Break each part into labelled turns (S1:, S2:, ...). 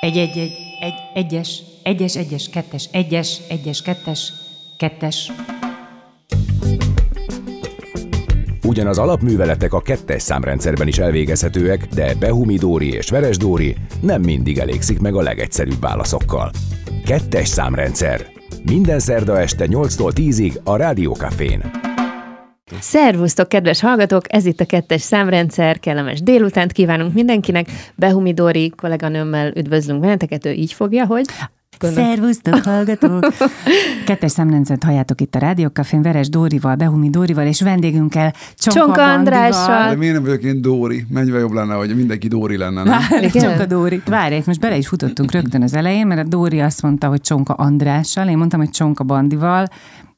S1: Egy, egy, egy, egy, egyes, egyes, egyes, kettes, egyes, egyes, kettes, kettes.
S2: Ugyan az alapműveletek a kettes számrendszerben is elvégezhetőek, de Behumi Dóri és Veres Dóri nem mindig elégszik meg a legegyszerűbb válaszokkal. Kettes számrendszer. Minden szerda este 8-tól 10-ig a Rádiókafén.
S3: Szervusztok, kedves hallgatók! Ez itt a kettes számrendszer, kellemes délutánt kívánunk mindenkinek. Behumi Dóri kolléganőmmel üdvözlünk benneteket, ő így fogja, hogy...
S1: Gondol... Szervusztok, hallgatók! Kettes szemrendszert halljátok itt a Rádiókafén Veres Dórival, Behumi Dórival és vendégünkkel Csonka,
S3: Csonka Andrással.
S4: De miért nem vagyok én Dóri? Mennyivel jobb lenne, hogy mindenki Dóri lenne, nem?
S1: Várj, Csonka Dóri. Várj, most bele is futottunk rögtön az elején, mert a Dóri azt mondta, hogy Csonka Andrással, én mondtam, hogy Csonka Bandival.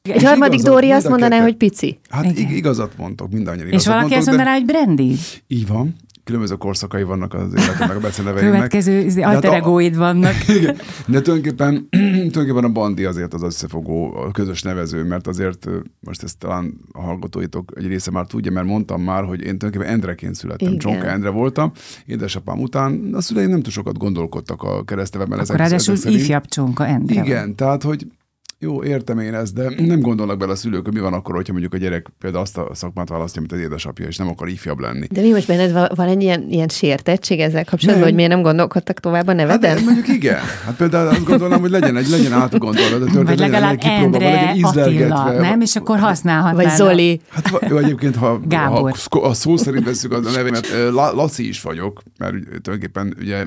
S3: Egy harmadik
S4: igazad,
S3: Dóri
S4: mind
S3: azt mondaná, hogy pici.
S4: Hát
S1: Igen.
S4: ig- igazat mondtok, mindannyian
S1: És
S4: igazat
S1: valaki azt
S4: mondtok,
S1: mondaná, hogy Brandy.
S4: de így van. Különböző korszakai vannak az életemnek, a beceneveimnek.
S1: Következő
S4: De hát
S1: alter
S4: a-
S1: egóid vannak.
S4: Igen. De tulajdonképpen, tulajdonképpen a bandi azért az összefogó, a közös nevező, mert azért most ezt talán a hallgatóitok egy része már tudja, mert mondtam már, hogy én tulajdonképpen Endreként születtem,
S3: Igen.
S4: Csonka Endre voltam, édesapám után, a szüleim nem túl sokat gondolkodtak a keresztevemben.
S1: Akkor ráadásul ifjabb Csonka Endre. van.
S4: Igen, tehát, hogy jó, értem én ezt, de nem gondolnak bele a szülők, hogy mi van akkor, hogyha mondjuk a gyerek például azt a szakmát választja, mint az édesapja, és nem akar ifjabb lenni.
S3: De mi most benned van, van egy ilyen, ilyen sértettség ezzel kapcsolatban,
S4: Nem.
S3: hogy miért nem gondolkodtak tovább a
S4: Hát
S3: neveden?
S4: de mondjuk igen. Hát például azt gondolom, hogy legyen egy legyen átgondolva, de történet,
S1: Vagy
S4: legyen
S1: legalább Endre
S4: legyen ízlelgetve.
S1: Attila, nem? És akkor használhatnád.
S3: Vagy Zoli.
S4: Hát jó, egyébként, ha,
S1: Gábor.
S4: ha a szó szerint veszük az a nevemet, Laci is vagyok, mert tulajdonképpen ugye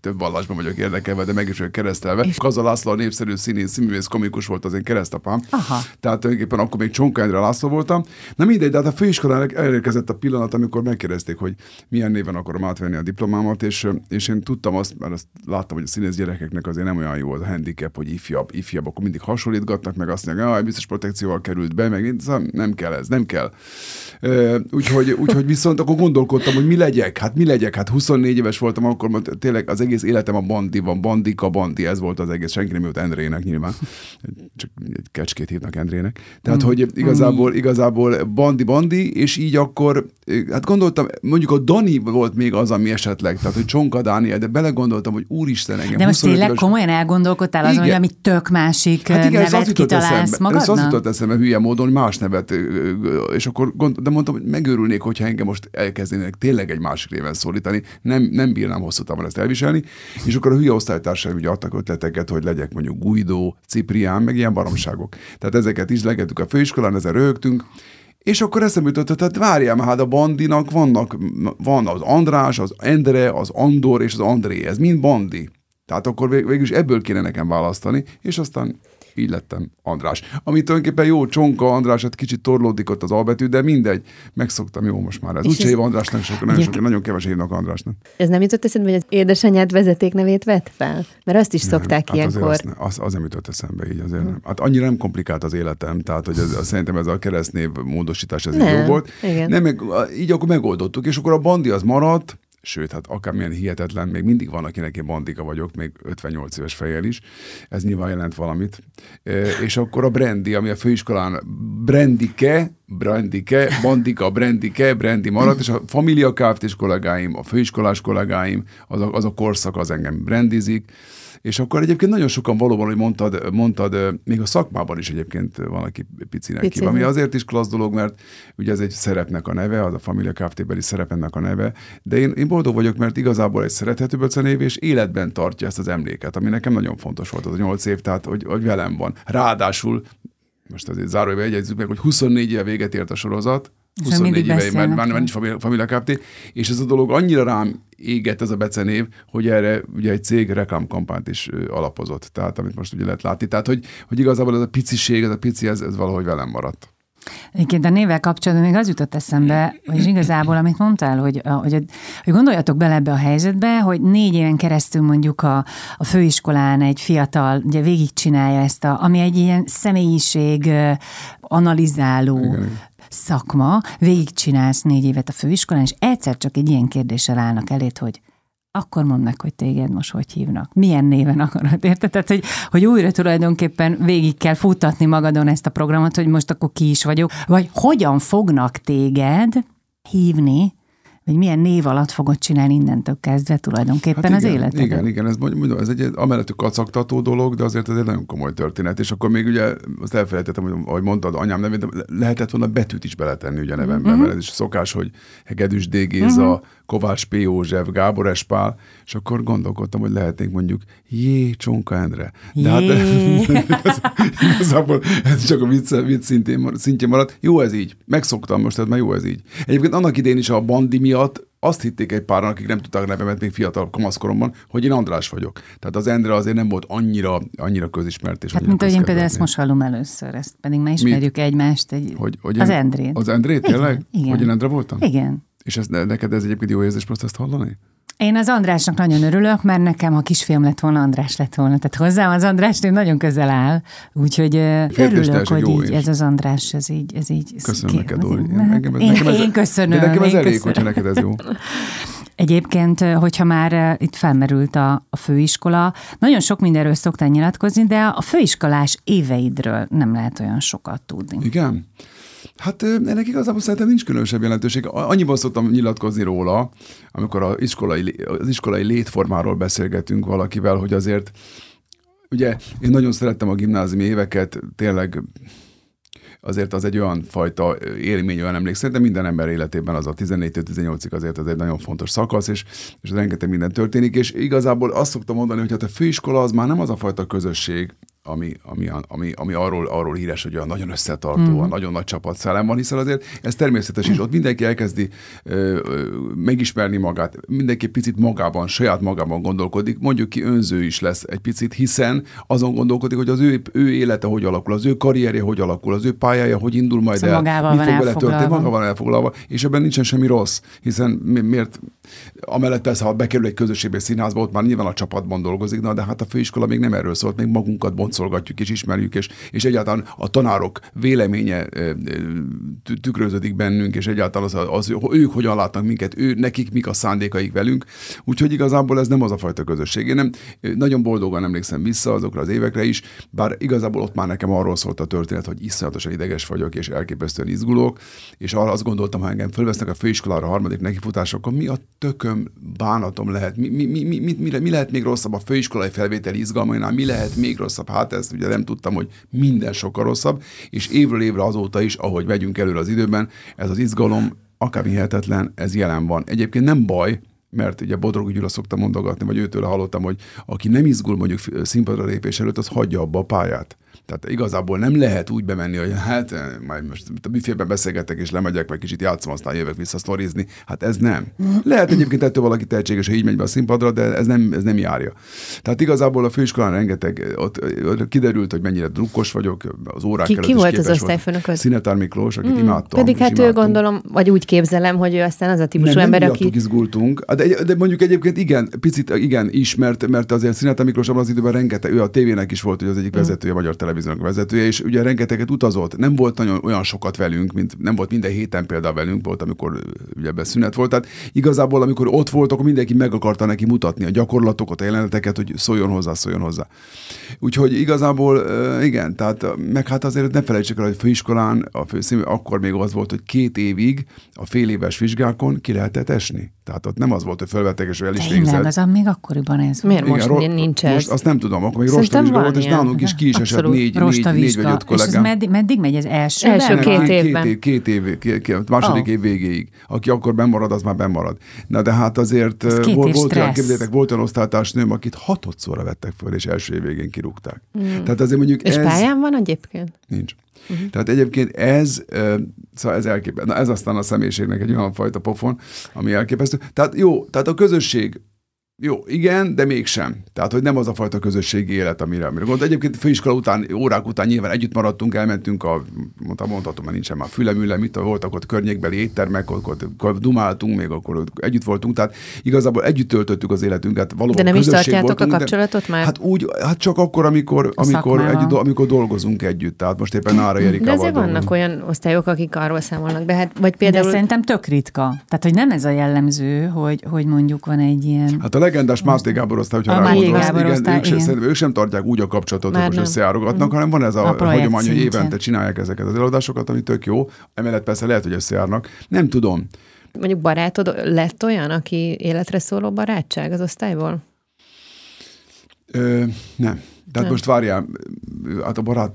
S4: több vallásban vagyok érdekelve, de meg is vagyok keresztelve. És Kaza László a népszerű színész, színművész, komikus volt az én keresztapám.
S1: Aha.
S4: Tehát tulajdonképpen akkor még Csonka Endre László voltam. Na mindegy, de hát a főiskolán elérkezett a pillanat, amikor megkérdezték, hogy milyen néven akarom átvenni a diplomámat, és, és én tudtam azt, mert azt láttam, hogy a színész gyerekeknek azért nem olyan jó az a handicap, hogy ifjabb, ifjabb, akkor mindig hasonlítgatnak, meg azt mondják, hogy biztos protekcióval került be, meg szóval nem kell ez, nem kell. Úgyhogy, úgyhogy viszont akkor gondolkodtam, hogy mi legyek, hát mi legyek, hát 24 éves voltam, akkor tényleg az egész életem a bandi van, bandika, bandi, ez volt az egész, senki nem jött Endrének nyilván, csak egy kecskét hívnak Endrének. Tehát, hogy igazából, igazából bandi, bandi, és így akkor, hát gondoltam, mondjuk a Dani volt még az, ami esetleg, tehát, hogy Csonka Dániel, de belegondoltam, hogy úristen engem.
S1: De most
S4: 25
S1: tényleg
S4: éves-
S1: komolyan elgondolkodtál azon, hogy ami tök másik
S4: Hát igen, az
S1: nevet
S4: jutott
S1: kitalálsz
S4: eszembe. Ez az
S1: magadnak?
S4: jutott eszembe hülye módon, hogy más nevet, és akkor gond, de mondtam, hogy megőrülnék, hogyha engem most elkezdenének tényleg egy másik néven szólítani, nem, nem bírnám hosszú távon ezt elviselni, és akkor a hülye osztálytársaim ugye adtak ötleteket, hogy legyek mondjuk Guido, Ciprián, meg ilyen baromságok. Tehát ezeket is legettük a főiskolán, ezen rögtünk, és akkor eszembe jutott, tehát várjál már, hát a bandinak vannak, van az András, az Endre, az Andor és az André, ez mind bandi. Tehát akkor vég, végül is ebből kéne nekem választani, és aztán így lettem András. Ami tulajdonképpen jó, Csonka András, hát kicsit torlódik ott az albetű, de mindegy, megszoktam, jó most már ez. Úgyse hív Andrásnak, sok, nagyon, sok, nagyon kevesen hívnak Andrásnak.
S3: Ez nem jutott eszedbe, hogy az édesanyád vezetéknevét vett fel? Mert azt is szokták
S4: hát azért
S3: ilyenkor.
S4: azt, ne- az, az nem jutott eszembe így azért. Nem. Hát annyira nem komplikált az életem, tehát hogy ez, szerintem ez a keresztnév módosítás ez
S3: Nem,
S4: jó volt.
S3: igen.
S4: Nem, meg, így akkor megoldottuk, és akkor a bandi az maradt, sőt, hát akármilyen hihetetlen, még mindig van, akinek én bandika vagyok, még 58 éves fejjel is, ez nyilván jelent valamit. És akkor a Brandy, ami a főiskolán Brandike, Brandike, Bandika, Brandike, Brandy maradt, és a Familia Kft. kollégáim, a főiskolás kollégáim, az a, az a korszak az engem brandizik, és akkor egyébként nagyon sokan valóban, hogy mondtad, mondtad, még a szakmában is egyébként van, aki picinek hív,
S3: Picinek.
S4: ami azért is klassz dolog, mert ugye ez egy szerepnek a neve, az a Familia Kft-beli szerepemnek a neve, de én, én boldog vagyok, mert igazából egy szerethető becenév, és életben tartja ezt az emléket, ami nekem nagyon fontos volt az a nyolc év, tehát hogy, hogy velem van. Ráadásul, most azért zárójelbe egyezzük meg, hogy 24 éve véget ért a sorozat, 24
S1: mindig
S4: éve már,
S1: beszélnek
S4: már nincs Familia, Familia Kft. És ez a dolog annyira rám égett ez a becenév, hogy erre ugye egy cég reklámkampányt is alapozott, tehát amit most ugye lehet látni. Tehát, hogy, hogy igazából ez a piciség, ez a pici, ez, ez valahogy velem maradt.
S1: Egyébként a névvel kapcsolatban még az jutott eszembe, hogy igazából, amit mondtál, hogy, hogy, hogy gondoljatok bele ebbe a helyzetbe, hogy négy éven keresztül mondjuk a, a főiskolán egy fiatal ugye végigcsinálja ezt, a, ami egy ilyen személyiség analizáló
S4: Igen.
S1: Szakma, végigcsinálsz négy évet a főiskolán, és egyszer csak egy ilyen kérdéssel állnak elét, hogy akkor mondd meg, hogy téged most hogy hívnak. Milyen néven akarod, érted? Tehát, hogy, hogy újra tulajdonképpen végig kell futatni magadon ezt a programot, hogy most akkor ki is vagyok, vagy hogyan fognak téged hívni hogy milyen név alatt fogod csinálni innentől kezdve tulajdonképpen
S4: Hát
S1: az
S4: igen,
S1: életed.
S4: Igen, igen, ez, mondom, ez egy amellett kacagtató dolog, de azért ez egy nagyon komoly történet. És akkor még ugye azt elfelejtettem, hogy ahogy mondtad, anyám nevét, lehetett volna betűt is beletenni ugye nevemben,
S1: Mhm.
S4: uh-huh. mert ez is szokás, hogy Hegedűs D. Géza, uh-huh. Kovács P. József, Gábor Espál, és akkor gondolkodtam, hogy lehetnénk mondjuk Jé, Csonka Endre. De
S1: Jé.
S4: hát igazából ez csak a vicc, vicc szintén, szintjén maradt. Jó ez így. Megszoktam most, tehát már jó ez így. Egyébként annak idén is a bandi miatt azt hitték egy páran, akik nem tudták nevemet még fiatal kamaszkoromban, hogy én András vagyok. Tehát az Endre azért nem volt annyira, annyira közismert. És
S1: Hát mint ahogy én például ezt most hallom először, ezt pedig már ismerjük egymást. Egy,
S4: Hogy, hogy
S1: az
S4: én-
S1: Endrét.
S4: Az Endrét, tényleg?
S1: Igen, igen.
S4: Hogy én Endre voltam?
S1: Igen.
S4: És ez, neked ez egyébként jó érzés most ezt hallani?
S1: Én az Andrásnak nagyon örülök, mert nekem, ha kisfiam lett volna, András lett volna. Tehát hozzám az András név nagyon közel áll, úgyhogy ö, örülök, hogy így ez az András, ez így, ez így
S4: Köszönöm
S1: ki-
S4: neked, ez-
S1: Én,
S4: nekem ez-
S1: én köszönöm.
S4: De nekem ez
S1: én
S4: elég,
S1: köszönöm.
S4: hogyha neked ez jó.
S1: Egyébként, hogyha már itt felmerült a, a főiskola, nagyon sok mindenről szoktál nyilatkozni, de a főiskolás éveidről nem lehet olyan sokat tudni.
S4: Igen? Hát ennek igazából szerintem nincs különösebb jelentőség. Annyiban szoktam nyilatkozni róla, amikor az iskolai, az iskolai létformáról beszélgetünk valakivel, hogy azért, ugye én nagyon szerettem a gimnáziumi éveket, tényleg azért az egy olyan fajta élmény, olyan emlék. Szerintem minden ember életében az a 14-18-ig azért az egy nagyon fontos szakasz, és, és rengeteg minden történik, és igazából azt szoktam mondani, hogy hát a főiskola az már nem az a fajta közösség, ami, ami, ami, ami arról, arról híres, hogy olyan nagyon összetartó, mm. nagyon nagy csapatszellem van, hiszen azért ez természetes is. Ott mindenki elkezdi ö, ö, megismerni magát, mindenki picit magában, saját magában gondolkodik, mondjuk ki önző is lesz egy picit, hiszen azon gondolkodik, hogy az ő, ő élete hogy alakul, az ő karrierje hogy alakul, az ő pályája hogy indul majd
S1: Szóval
S4: el,
S1: magával
S4: mi fog vele történni, van elfoglalva, és ebben nincsen semmi rossz, hiszen mi- miért, amellett persze, ha bekerül egy közösségbe, színházba, ott már nyilván a csapatban dolgozik, na, de hát a főiskola még nem erről szólt, még magunkat boncolgatjuk és ismerjük, és, és egyáltalán a tanárok véleménye tükröződik bennünk, és egyáltalán az, az, ők hogyan látnak minket, ő, nekik mik a szándékaik velünk, úgyhogy igazából ez nem az a fajta közösség. Én nem, nagyon boldogan emlékszem vissza azokra az évekre is, bár igazából ott már nekem arról szólt a történet, hogy iszonyatosan ideges vagyok, és elképesztően izgulok, és arra azt gondoltam, ha engem fölvesznek a főiskolára a harmadik nekifutásra, akkor mi a tököm bánatom lehet, mi, mi, mi, mi, mi, mi, lehet még rosszabb a főiskolai felvételi izgalmainál, mi lehet még rosszabb? Hát ezt ugye nem tudtam, hogy minden sokkal rosszabb, és évről évre azóta is, ahogy megyünk előre az időben, ez az izgalom akár hihetetlen, ez jelen van. Egyébként nem baj, mert ugye Bodrog Gyula szokta mondogatni, vagy őtől hallottam, hogy aki nem izgul mondjuk színpadra lépés előtt, az hagyja abba a pályát. Tehát igazából nem lehet úgy bemenni, hogy hát eh, majd most a büfében beszélgetek, és lemegyek, vagy kicsit játszom, aztán jövök vissza sztorizni. Hát ez nem. Lehet egyébként ettől valaki tehetséges, ha így megy be a színpadra, de ez nem, ez nem járja. Tehát igazából a főiskolán rengeteg, ott, ott kiderült, hogy mennyire drukkos vagyok, az órák
S3: Ki- ki volt az
S4: képes
S3: osztályfőnököd?
S4: Szinetár Miklós, akit imádtam.
S3: Pedig hát ő
S4: imádtunk.
S3: gondolom, vagy úgy képzelem, hogy ő aztán az a típusú
S4: nem,
S3: ember,
S4: nem
S3: aki...
S4: izgultunk, de, de mondjuk egyébként igen, picit igen is, mert, azért Szineta Miklós abban az időben rengeteg, ő a tévének is volt, hogy az egyik vezetője, a Magyar Televíziónak vezetője, és ugye rengeteget utazott. Nem volt nagyon olyan sokat velünk, mint nem volt minden héten például velünk, volt, amikor ugye ebben szünet volt. Tehát igazából, amikor ott volt, akkor mindenki meg akarta neki mutatni a gyakorlatokat, a jeleneteket, hogy szóljon hozzá, szóljon hozzá. Úgyhogy igazából igen, tehát meg hát azért ne felejtsük el, hogy főiskolán, a főszín, akkor még az volt, hogy két évig a fél éves vizsgákon ki lehetett esni. Tehát ott nem az volt, hogy fölvettek és el is
S1: Tényleg,
S4: végzett.
S1: az a még akkoriban ez
S3: Miért
S1: volt.
S3: most
S4: ro-
S3: nincs
S4: most
S3: ez?
S4: azt nem tudom, akkor még
S3: van
S4: volt, és nálunk is ki is esett négy, négy,
S1: Rosta
S4: négy
S1: vizsga.
S4: vagy öt
S1: És ez
S4: kollégám.
S1: meddig, meddig megy? Ez első?
S3: Első
S1: vagy?
S3: két
S4: két,
S3: évben.
S4: év, két év, két, két, második
S1: Ó.
S4: év végéig. Aki akkor bemarad, az már bemarad. Na de hát azért
S1: Ez két
S4: volt,
S1: év
S4: volt olyan, volt olyan osztálytársnőm, akit hatodszorra vettek föl, és első év végén kirúgták. Tehát azért mondjuk
S3: És
S4: ez...
S3: pályán van egyébként?
S4: Nincs. Uh-huh. Tehát egyébként ez, szóval ez elképesztő. Na ez aztán a személyiségnek egy olyan fajta pofon, ami elképesztő. Tehát jó, tehát a közösség, jó, igen, de mégsem. Tehát, hogy nem az a fajta közösségi élet, amire, amire gondol. Egyébként főiskola után, órák után nyilván együtt maradtunk, elmentünk a, mondtam, mondhatom, mert nincsen már fülemüle, mit voltak ott környékbeli éttermek, ott, ott, ott dumáltunk, még akkor ott együtt voltunk, tehát igazából együtt töltöttük az életünket. Valóban
S3: De nem is tartjátok a
S4: voltunk, de-
S3: kapcsolatot már?
S4: Hát úgy, hát csak akkor, amikor, amikor, együtt, amikor dolgozunk együtt. Tehát most éppen Nára Erikával
S3: De azért
S4: dolgozunk.
S3: vannak olyan osztályok, akik arról számolnak be. Hát, vagy
S1: De
S3: például...
S1: szerintem tök ritka. Tehát, hogy nem ez a jellemző, hogy, hogy mondjuk van egy ilyen...
S4: Hát a legendás Mászté Gábor osztály, hogyha
S1: A
S4: rá
S1: Máté
S4: gondolsz,
S1: Gábor
S4: igen,
S1: osztály,
S4: ők, sem,
S1: igen.
S4: ők sem tartják úgy a kapcsolatot,
S3: Már
S4: hogy most
S3: nem.
S4: összejárogatnak, hanem van ez a,
S1: A
S4: hagyomány, hogy évente csinálják ezeket az előadásokat, ami tök jó. Emellett persze lehet, hogy összejárnak. Nem tudom.
S3: Mondjuk barátod lett olyan, aki életre szóló barátság az osztályból?
S4: Ö, nem. Tehát
S3: Nem.
S4: most várjál, hát a barát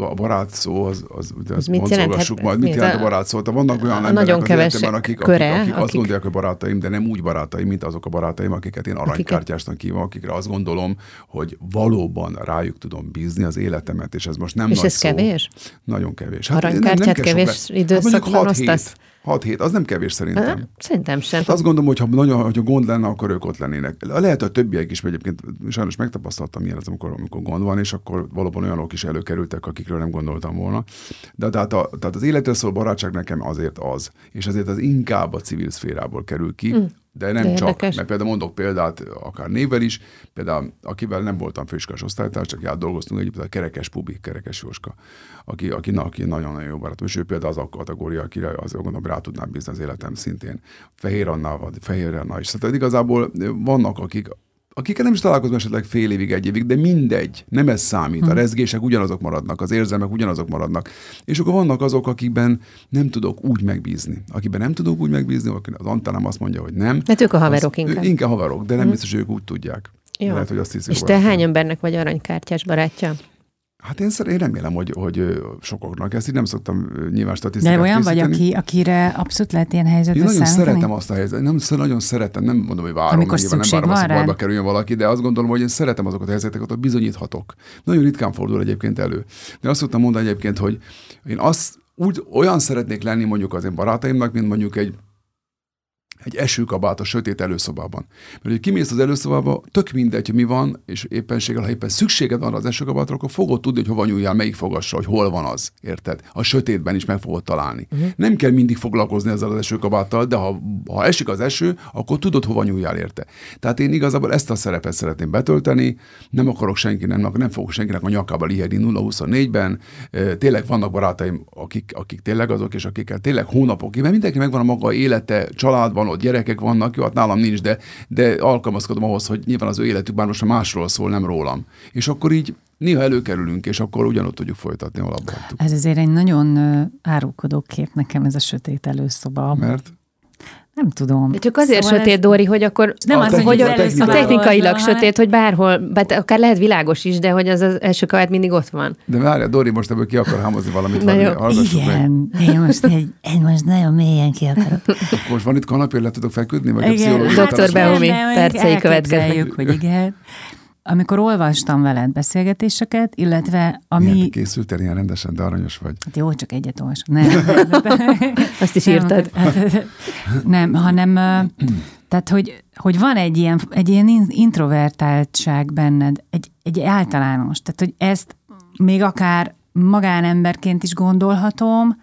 S4: a barát szó, az, az, ugye
S3: Az
S4: azt
S3: mit
S4: boncolgassuk majd, mit
S3: Mi?
S4: jelent a barát szó? Tehát vannak olyan
S3: a
S4: emberek
S3: nagyon
S4: az
S3: keves
S4: életemben, akik,
S3: köre,
S4: akik, akik, azt
S3: akik-
S4: gondolják, hogy barátaim, de nem úgy barátaim, mint azok a barátaim, akiket én aranykártyásnak hívom, akikre azt gondolom, hogy valóban rájuk tudom bízni az életemet, és ez most nem
S3: És
S4: nagy
S3: ez
S4: szó.
S3: kevés?
S4: Nagyon kevés.
S3: Aranykártyát
S4: kell sok
S3: kevés
S4: le-
S3: időszakban
S4: 6
S3: osztasz?
S4: Hét. 6 hét, az nem kevés szerintem.
S3: Szerintem sem.
S4: Hát azt gondolom, hogy ha nagyon, hogyha gond lenne, akkor ők ott lennének. Lehet, hogy többiek is egyébként sajnos megtapasztaltam ilyen, az, amikor, amikor gond van, és akkor valóban olyanok is előkerültek, akikről nem gondoltam volna. De tehát, a, tehát az életről szóló barátság nekem azért az, és azért az inkább a civil szférából kerül ki, mm. De nem
S3: De
S4: csak,
S3: érdekes.
S4: mert például mondok példát, akár névvel is, például akivel nem voltam főiskolás osztálytárs, csak át dolgoztunk együtt, a Kerekes Pubi, Kerekes Jóska, aki, aki, aki nagyon-nagyon jó barátom, és ő például az a kategória, akire az gondolom rá tudnám bízni az életem szintén. Fehér Annál, vagy Fehér Anna is. Tehát igazából vannak, akik akikkel nem is találkozom esetleg fél évig, egy évig, de mindegy, nem ez számít. A rezgések ugyanazok maradnak, az érzelmek ugyanazok maradnak. És akkor vannak azok, akikben nem tudok úgy megbízni. Akiben nem tudok úgy megbízni, aki az Antánám azt mondja, hogy nem.
S3: Hát ők a haverok
S4: az,
S3: inkább.
S4: Inkább haverok, de nem biztos, hogy ők úgy tudják.
S3: Jó.
S4: Lehet, hogy azt hiszik.
S3: És te hány embernek vagy aranykártyás barátja?
S4: Hát én, én remélem, hogy, hogy ö, sokaknak. Ezt így nem szoktam nyilván statisztikát
S1: De olyan vagy,
S4: készíteni.
S1: aki, akire abszolút lehet ilyen
S4: Én
S1: helyzetbe
S4: nagyon
S1: számítani?
S4: szeretem azt a helyzetet, nem nagyon szeretem, nem mondom, hogy várom,
S1: Amikor
S4: nyilván nem várom azt, hogy bajba kerüljön valaki, de azt gondolom, hogy én szeretem azokat a helyzeteket, hogy bizonyíthatok. Nagyon ritkán fordul egyébként elő. De azt szoktam mondani egyébként, hogy én azt úgy olyan szeretnék lenni mondjuk az én barátaimnak, mint mondjuk egy egy esőkabát a sötét előszobában. Mert hogy kimész az előszobába, tök mindegy, hogy mi van, és éppenséggel, ha éppen szükséged van az esőkabátra, akkor fogod tudni, hogy hova nyúljál, melyik fogassa, hogy hol van az, érted? A sötétben is meg fogod találni. Uh-huh. Nem kell mindig foglalkozni ezzel az esőkabáttal, de ha, ha esik az eső, akkor tudod, hova nyúljál érte. Tehát én igazából ezt a szerepet szeretném betölteni, nem akarok senki, nem, nem fogok senkinek a nyakába lihegni 0-24-ben. Ö, Tényleg vannak barátaim, akik, akik tényleg azok, és akikkel tényleg hónapokig, mert mindenki megvan a maga élete, család van, ott gyerekek vannak, jó, hát nálam nincs, de, de alkalmazkodom ahhoz, hogy nyilván az ő életük már most másról szól, nem rólam. És akkor így néha előkerülünk, és akkor ugyanott tudjuk folytatni, ahol abba.
S1: Ez azért egy nagyon árulkodó kép nekem ez a sötét előszoba.
S4: Mert
S1: Nem tudom.
S3: De csak azért
S1: Szóval
S3: sötét,
S1: ez-
S3: Dóri, hogy akkor
S1: Nem
S4: A
S1: az, hogy
S3: a,
S4: technikailag-
S3: a technikailag
S1: hanem-
S3: sötét, hogy bárhol, bár, akár lehet világos is, de hogy az, az első kabát mindig ott van.
S4: De várjál, Dori most ebből ki akar hámozni valamit,
S3: Na
S4: valami,
S3: jó.
S4: hallgassuk meg.
S1: Igen, én most, egy, én most nagyon mélyen ki akarok.
S4: Most van itt kanapé, le tudok feküdni, vagy a
S1: Igen,
S4: pszichológus
S3: Doktor
S4: utána-
S3: Behomi,
S1: nem, nem,
S3: percei
S1: elképzeljük, hogy igen. Amikor olvastam veled beszélgetéseket, illetve ami...
S4: Milyen készültél ilyen rendesen, de aranyos vagy.
S1: Hát jó, csak egyet olvasom. Nem.
S3: Azt is
S1: Nem,
S3: írtad.
S1: hát- hát- Nem, hanem tehát, hogy, hogy van egy ilyen, egy ilyen in- introvertáltság benned, egy, egy általános. Tehát, hogy ezt még akár magánemberként is gondolhatom,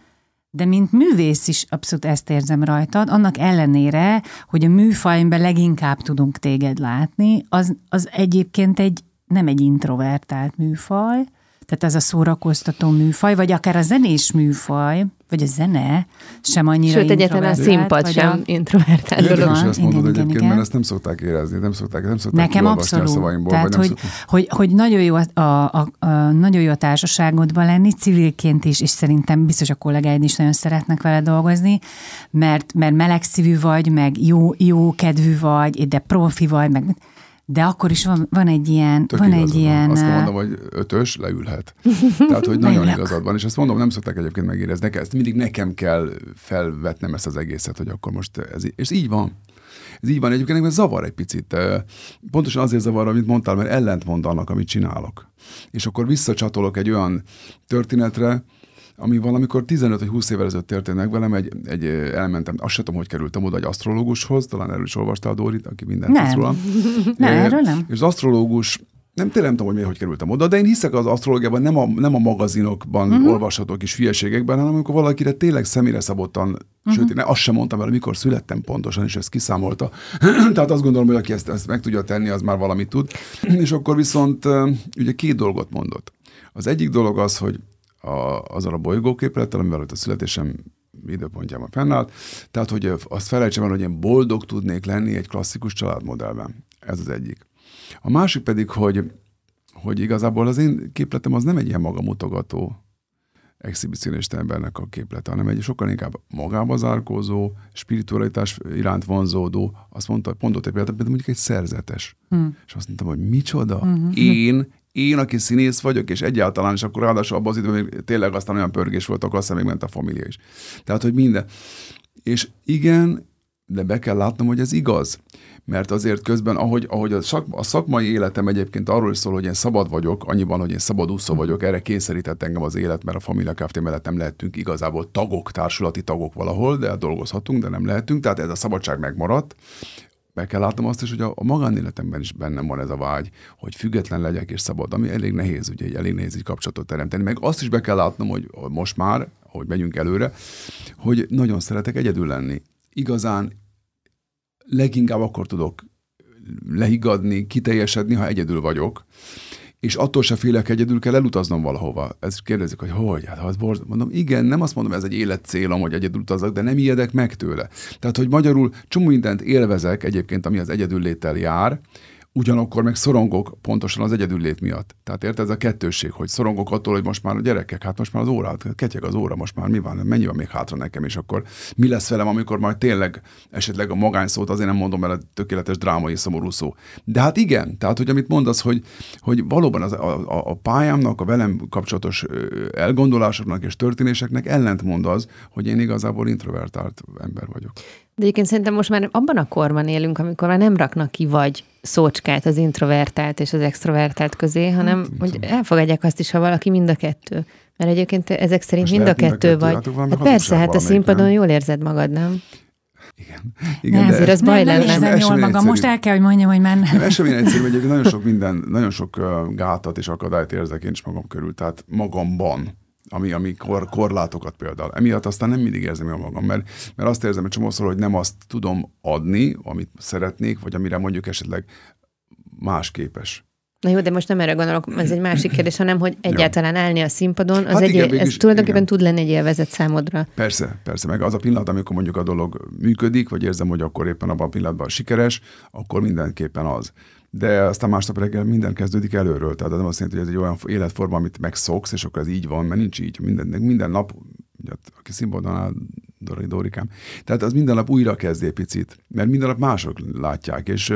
S1: de mint művész is abszolút ezt érzem rajtad, annak ellenére, hogy a műfajban leginkább tudunk téged látni, az, az egyébként egy nem egy introvertált műfaj, tehát ez a szórakoztató műfaj, vagy akár a zenés műfaj, vagy a zene sem annyira
S3: Sőt, egyetlen a színpad sem
S1: A...
S3: introvertált
S4: Érdekes, hogy ezt mondod
S1: igen,
S4: egyébként,
S1: igen.
S4: mert ezt nem szokták érezni, nem szokták, nem szokták
S1: Nekem
S4: kiolvasni a
S1: abszolút.
S4: szavaimból.
S1: Tehát,
S4: vagy nem
S1: hogy,
S4: szokták-
S1: hogy, hogy nagyon, jó a, a, a, a, nagyon jó a társaságodban lenni, civilként is, és szerintem biztos a kollégáid is nagyon szeretnek vele dolgozni, mert, mert melegszívű vagy, meg jó, jó kedvű vagy, de profi vagy, meg de akkor is van, van egy ilyen,
S4: Tök
S1: van
S4: igazad
S1: egy ilyen...
S4: Azt mondom, hogy ötös, leülhet. Tehát, hogy nagyon igazad van, és ezt mondom, nem szokták egyébként megérezni. Nekem, ezt mindig nekem kell felvetnem ezt az egészet, hogy akkor most ez, és így van. Ez így van egyébként, mert zavar egy picit. Pontosan azért zavar, amit mondtál, mert ellentmond annak, amit csinálok. És akkor visszacsatolok egy olyan történetre, ami valamikor 15 vagy 20 évvel ezelőtt történt meg velem, egy, egy elmentem, azt sem tudom, hogy kerültem oda egy asztrológushoz, talán erről is olvastál Dórit, aki mindent
S1: Nem.
S4: tudsz rólam.
S1: Nem, erről nem.
S4: És az asztrológus nem tényleg nem tudom, hogy miért hogy kerültem oda, de én hiszek az asztrológiában, nem a, nem a magazinokban
S1: Mhm.
S4: uh-huh. olvasható kis hülyeségekben, hanem amikor valakire tényleg személyre szabottan,
S1: Mhm.
S4: uh-huh. sőt, én azt sem mondtam el, mikor születtem pontosan, és ezt kiszámolta. Tehát azt gondolom, hogy aki ezt, ezt meg tudja tenni, az már valamit tud. és akkor viszont ugye két dolgot mondott. Az egyik dolog az, hogy a, azzal a bolygóképlettel, amivel ott a születésem időpontjában fennállt, tehát hogy azt felejtsem el, hogy én boldog tudnék lenni egy klasszikus családmodellben. Ez az egyik. A másik pedig, hogy, hogy igazából az én képletem az nem egy ilyen magamutogató exhibicionista embernek a képlete, hanem egy sokkal inkább magába zárkózó, spiritualitás iránt vonzódó, azt mondta, mondott egy példát, mondjuk egy szerzetes. Hmm. És azt mondtam, hogy micsoda? Hmm. Én én, aki színész vagyok, és egyáltalán, és akkor ráadásul abban az időben még tényleg aztán olyan pörgés volt, akkor aztán még ment a família is. Tehát, hogy minden. És igen, de be kell látnom, hogy ez igaz. Mert azért közben, ahogy, ahogy a, szak, a szakmai életem egyébként arról is szól, hogy én szabad vagyok, annyiban, hogy én szabad úszó hm. vagyok, erre kényszerített engem az élet, mert a Familia Kft. mellett nem lehetünk igazából tagok, társulati tagok valahol, de dolgozhatunk, de nem lehetünk, tehát ez a szabadság megmaradt be kell látnom azt is, hogy a, a magánéletemben is bennem van ez a vágy, hogy független legyek és szabad, ami elég nehéz, ugye egy elég nehéz egy kapcsolatot teremteni. Meg azt is be kell látnom, hogy most már, hogy megyünk előre, hogy nagyon szeretek egyedül lenni. Igazán leginkább akkor tudok lehigadni, kiteljesedni, ha egyedül vagyok és attól se félek, egyedül kell elutaznom valahova. Ezt kérdezik, hogy hogy? Hát, az borz... Mondom, igen, nem azt mondom, ez egy életcélom, hogy egyedül utazok, de nem ijedek meg tőle. Tehát, hogy magyarul csomó mindent élvezek egyébként, ami az egyedül léttel jár, ugyanakkor meg szorongok pontosan az egyedüllét miatt. Tehát érted, ez a kettősség, hogy szorongok attól, hogy most már a gyerekek, hát most már az órát, ketyeg az óra, most már mi van, mennyi van még hátra nekem, és akkor mi lesz velem, amikor majd tényleg esetleg a magányszót, azért nem mondom el tökéletes drámai szomorú szó. De hát igen, tehát hogy amit mondasz, hogy, hogy valóban az, a, a pályámnak, a velem kapcsolatos elgondolásoknak és történéseknek ellentmond az, hogy én igazából introvertált ember vagyok.
S3: De egyébként szerintem most már abban a korban élünk, amikor már nem raknak ki vagy szócskát az introvertált és az extrovertált közé, hanem hát, hogy elfogadják azt is, ha valaki mind a kettő. Mert egyébként ezek szerint mind a, mind a kettő vagy. Hát, hát persze, hát a színpadon jól érzed magad, nem?
S4: Igen. Igen
S1: ne, azért az baj nem, lenne. Nem jól magam. Egyszerű. Most el kell, hogy mondjam, hogy már nem.
S4: Ez sem ilyen egyszerű, hogy nagyon sok minden, nagyon sok gátat és akadályt érzek én is magam körül, tehát magamban ami, ami kor, korlátokat például. Emiatt aztán nem mindig érzem jól magam, mert, mert azt érzem egy csomószor, hogy nem azt tudom adni, amit szeretnék, vagy amire mondjuk esetleg más képes.
S3: Na jó, de most nem erre gondolok, ez egy másik kérdés, hanem hogy egyáltalán állni a színpadon, az hát egy, igen, ez tulajdonképpen igen. tud lenni egy élvezet számodra.
S4: Persze, persze, meg az a pillanat, amikor mondjuk a dolog működik, vagy érzem, hogy akkor éppen abban a pillanatban sikeres, akkor mindenképpen az de aztán másnap reggel minden kezdődik előről. Tehát nem azt jelenti, hogy ez egy olyan életforma, amit megszoksz, és akkor ez így van, mert nincs így. Minden, minden nap, ugye, aki színpadon Dori Dórikám, tehát az minden nap újra kezd picit, mert minden nap mások látják, és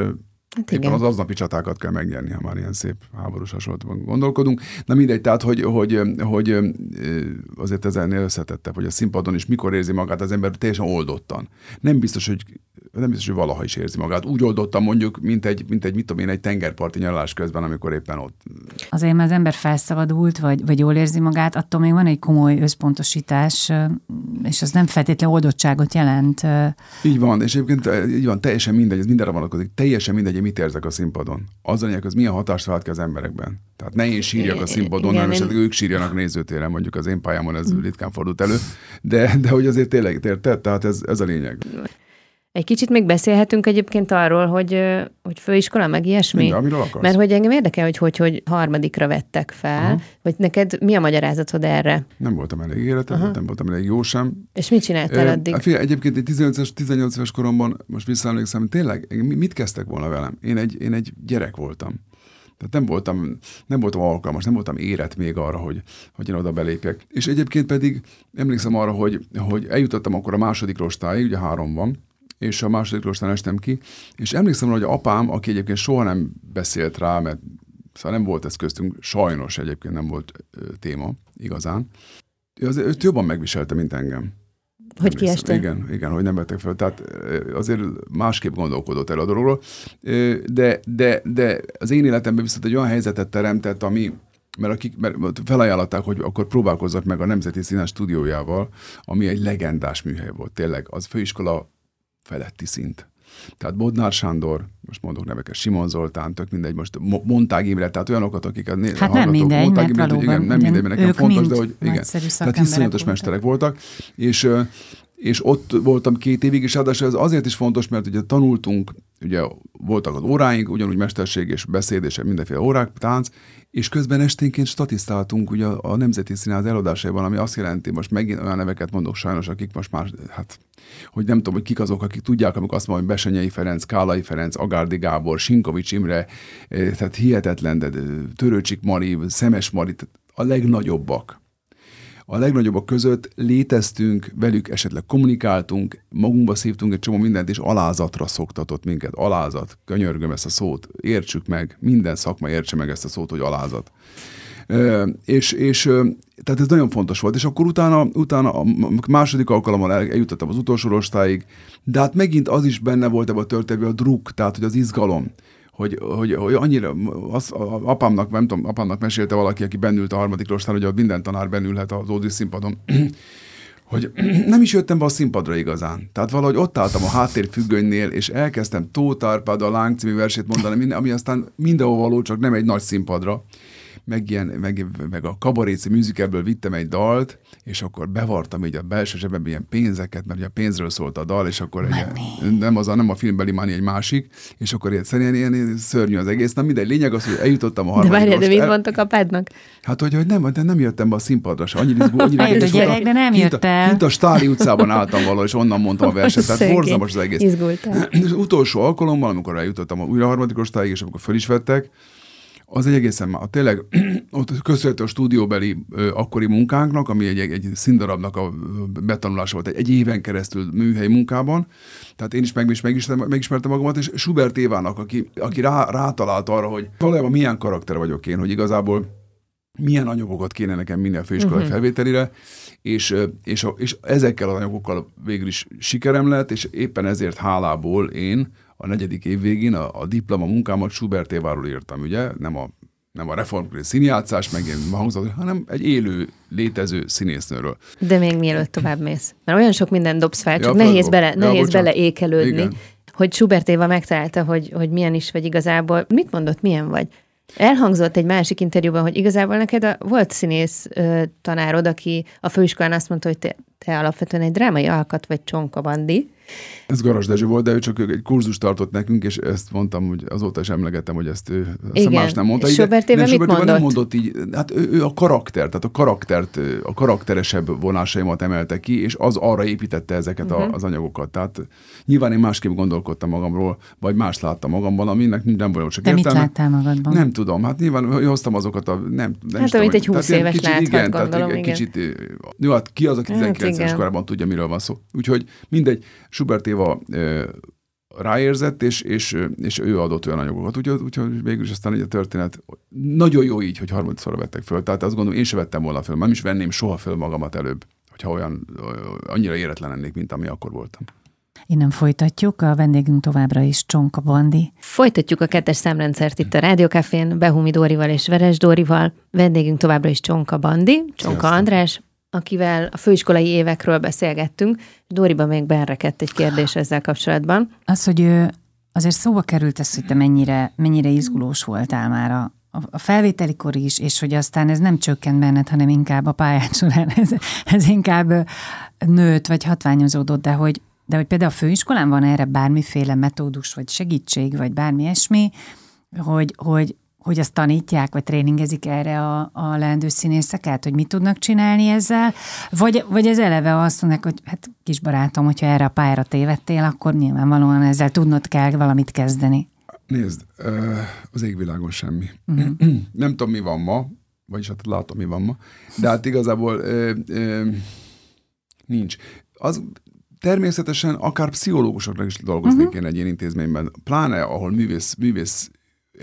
S4: Hát Éppen az aznapi csatákat kell megnyerni, ha már ilyen szép háborús hasonlatban gondolkodunk. Na mindegy, tehát, hogy, hogy, hogy azért ez ennél összetettebb, hogy a színpadon is mikor érzi magát az ember teljesen oldottan. Nem biztos, hogy nem biztos, hogy valaha is érzi magát. Úgy oldottam mondjuk, mint egy, mint egy mit tudom én, egy tengerparti nyaralás közben, amikor éppen ott.
S1: Azért, mert az ember felszabadult, vagy, vagy jól érzi magát, attól még van egy komoly összpontosítás, és az nem feltétlenül oldottságot jelent.
S4: Így van, és egyébként így van, teljesen mindegy, ez mindenre vonatkozik, teljesen mindegy, hogy mit érzek a színpadon. Az a az milyen hatást vált ki az emberekben. Tehát ne én sírjak a színpadon, hanem esetleg ők sírjanak nézőtéren, mondjuk az én pályámon ez mm. ritkán fordult elő, de, de hogy azért tényleg, érted? Tehát ez, ez a lényeg.
S3: Egy kicsit még beszélhetünk egyébként arról, hogy, hogy főiskola, meg ilyesmi.
S4: Minden, amiről akarsz.
S3: Mert hogy engem érdekel, hogy hogy, hogy harmadikra vettek fel, Aha. hogy neked mi a magyarázatod erre?
S4: Nem voltam elég életem, nem voltam elég jó sem.
S3: És mit csináltál e, addig?
S4: Fél, egyébként egy 18 18 éves koromban, most visszaemlékszem, tényleg, mit kezdtek volna velem? Én egy, én egy gyerek voltam. Tehát nem voltam, nem voltam alkalmas, nem voltam érett még arra, hogy, hogy én oda belépjek. És egyébként pedig emlékszem arra, hogy, hogy eljutottam akkor a második rostáig, ugye három van, és a második rostán estem ki, és emlékszem, hogy apám, aki egyébként soha nem beszélt rá, mert szóval nem volt ez köztünk, sajnos egyébként nem volt téma igazán, ő, azért, ő jobban megviselte, mint engem.
S3: Hogy kiestél?
S4: Igen, igen, hogy nem vettek fel. Tehát azért másképp gondolkodott el a dologról. De, de, de az én életemben viszont egy olyan helyzetet teremtett, ami, mert, akik, mert felajánlották, hogy akkor próbálkozzak meg a Nemzeti Színás stúdiójával, ami egy legendás műhely volt, tényleg. Az főiskola feletti szint. Tehát Bodnár Sándor, most mondok neveket, Simon Zoltán, tök mindegy, most Montág Imre, tehát olyanokat, akik a
S1: Hát nem mindegy, Montág Imre,
S4: igen, nem mindegy, mert nekem fontos, de hogy igen. Tehát iszonyatos mesterek voltak, és és ott voltam két évig, és ráadásul ez azért is fontos, mert ugye tanultunk, ugye voltak az óráink, ugyanúgy mesterség és beszéd és mindenféle órák, tánc, és közben esténként statisztáltunk ugye a Nemzeti Színház eladásában, ami azt jelenti, most megint olyan neveket mondok sajnos, akik most már, hát, hogy nem tudom, hogy kik azok, akik tudják, amikor azt mondom, hogy Besenyei Ferenc, Kálai Ferenc, Agárdi Gábor, Sinkovics Imre, eh, tehát hihetetlen, de Törőcsik Mari, Szemes Mari, a legnagyobbak a legnagyobbak között léteztünk, velük esetleg kommunikáltunk, magunkba szívtunk egy csomó mindent, és alázatra szoktatott minket. Alázat, könyörgöm ezt a szót, értsük meg, minden szakma értse meg ezt a szót, hogy alázat. És, és tehát ez nagyon fontos volt. És akkor utána, utána a második alkalommal eljutottam az utolsó rostáig, de hát megint az is benne volt ebben a történetben a druk, tehát hogy az izgalom hogy, hogy, hogy annyira, az, apámnak, nem tudom, apámnak mesélte valaki, aki bennült a harmadik rostán, hogy minden tanár bennülhet az Ódri színpadon, hogy nem is jöttem be a színpadra igazán. Tehát valahogy ott álltam a háttérfüggönynél, és elkezdtem Tóth Árpád a Láng című versét mondani, ami aztán mindenhol való, csak nem egy nagy színpadra meg, ilyen, meg, meg a kabaréci műzikerből vittem egy dalt, és akkor bevartam így a belső zsebembe ilyen pénzeket, mert ugye a pénzről szólt a dal, és akkor egy, nem, az a, nem a filmbeli Mani, egy másik, és akkor ilyen, ilyen, ilyen szörnyű az egész. Na mindegy, lényeg az, hogy eljutottam a harmadik.
S3: De várjál, de mit el... mondtak apádnak?
S4: Hát, hogy, hogy nem, de nem jöttem be a színpadra se. Annyira, annyira
S1: Eljött a gyerek, de nem jött el.
S4: Kint a Stári utcában álltam valahol, és onnan mondtam a verset. Tehát borzalmas az egész.
S3: Izgultál.
S4: Az utolsó alkalommal, amikor eljutottam a újra harmadik osztályig, és amikor föl is vettek, az egy egészen már tényleg ott köszönhető a stúdióbeli ö, akkori munkánknak, ami egy, egy színdarabnak a betanulása volt, egy, egy éven keresztül műhely munkában. Tehát én is meg, is megismertem, megismertem magamat, és Schubert Évának, aki, aki rá, rátalált arra, hogy valójában milyen karakter vagyok én, hogy igazából milyen anyagokat kéne nekem minden főiskolai uh-huh. felvételire, és, és, és ezekkel az anyagokkal végül is sikerem lett, és éppen ezért hálából én a negyedik év végén a, a diploma munkámat Schubert Éváról írtam, ugye, nem a nem a reformkori színjátszás, meg ilyen hangzott, hanem egy élő, létező színésznőről.
S3: De még mielőtt tovább mész. Mert olyan sok minden dobsz fel, csak ja, nehéz, bele, ja, nehéz bele ékelődni, Igen. hogy Schubert Éva megtalálta, hogy, hogy milyen is vagy igazából. Mit mondott, milyen vagy? Elhangzott egy másik interjúban, hogy igazából neked a, volt színész ö, tanárod, aki a főiskolán azt mondta, hogy te, te alapvetően egy drámai alkat vagy csonka bandi,
S4: ez Garas Dezső volt, de ő csak egy kurzus tartott nekünk, és ezt mondtam, hogy azóta is emlegettem, hogy ezt ő Igen. más nem mondta.
S3: És Sobert Éve mit mondott?
S4: nem mondott így, hát ő, ő, a karakter, tehát a karaktert, a karakteresebb vonásaimat emelte ki, és az arra építette ezeket uh-huh. a, mhm. az anyagokat. Tehát nyilván én másképp gondolkodtam magamról, vagy más láttam magamban, aminek nem volt csak
S1: De értelme. mit láttál magadban?
S4: Nem tudom, hát nyilván hoztam azokat a... Nem, nem
S3: hát amit egy 20 éves kicsit, láthat, igen, gondolom,
S4: tehát igen. kicsit, jó, hát ki az, aki 19 hát, korában tudja, miről van szó. Úgyhogy mindegy, Schubert Éva ráérzett, és, és, és ő adott olyan anyagokat. Úgyhogy, úgyhogy végül is aztán egy a történet nagyon jó így, hogy harmadszorra vettek föl. Tehát azt gondolom, én sem vettem volna föl, nem is venném soha föl magamat előbb, hogyha olyan annyira éretlen lennék, mint ami akkor voltam.
S1: Innen folytatjuk, a vendégünk továbbra is Csonka Bandi.
S3: Folytatjuk a kettes számrendszert itt a Rádiókafén, Behumi Dórival és Veres Dórival. Vendégünk továbbra is Csonka Bandi, Csonka Sziasztok. András, akivel a főiskolai évekről beszélgettünk. Dóriba még berekedt egy kérdés ezzel kapcsolatban.
S1: Az, hogy azért szóba került ez, hogy te mennyire, mennyire izgulós voltál már a, a felvételikor is, és hogy aztán ez nem csökkent benned, hanem inkább a pályán során ez, ez inkább nőtt, vagy hatványozódott, de hogy, de hogy például a főiskolán van erre bármiféle metódus, vagy segítség, vagy bármi esmi, hogy, hogy hogy azt tanítják, vagy tréningezik erre a, a leendő színészeket, hogy mit tudnak csinálni ezzel, vagy, vagy ez eleve azt mondják, hogy hát kis barátom, hogyha erre a pályára tévedtél, akkor nyilvánvalóan ezzel tudnod kell valamit kezdeni.
S4: Nézd, az égvilágon semmi. Uh-huh. Nem tudom, mi van ma, vagyis hát látom, mi van ma, de hát igazából ö, ö, nincs. Az természetesen akár pszichológusoknak is dolgoznék uh-huh. én egy ilyen intézményben, pláne ahol művész, művész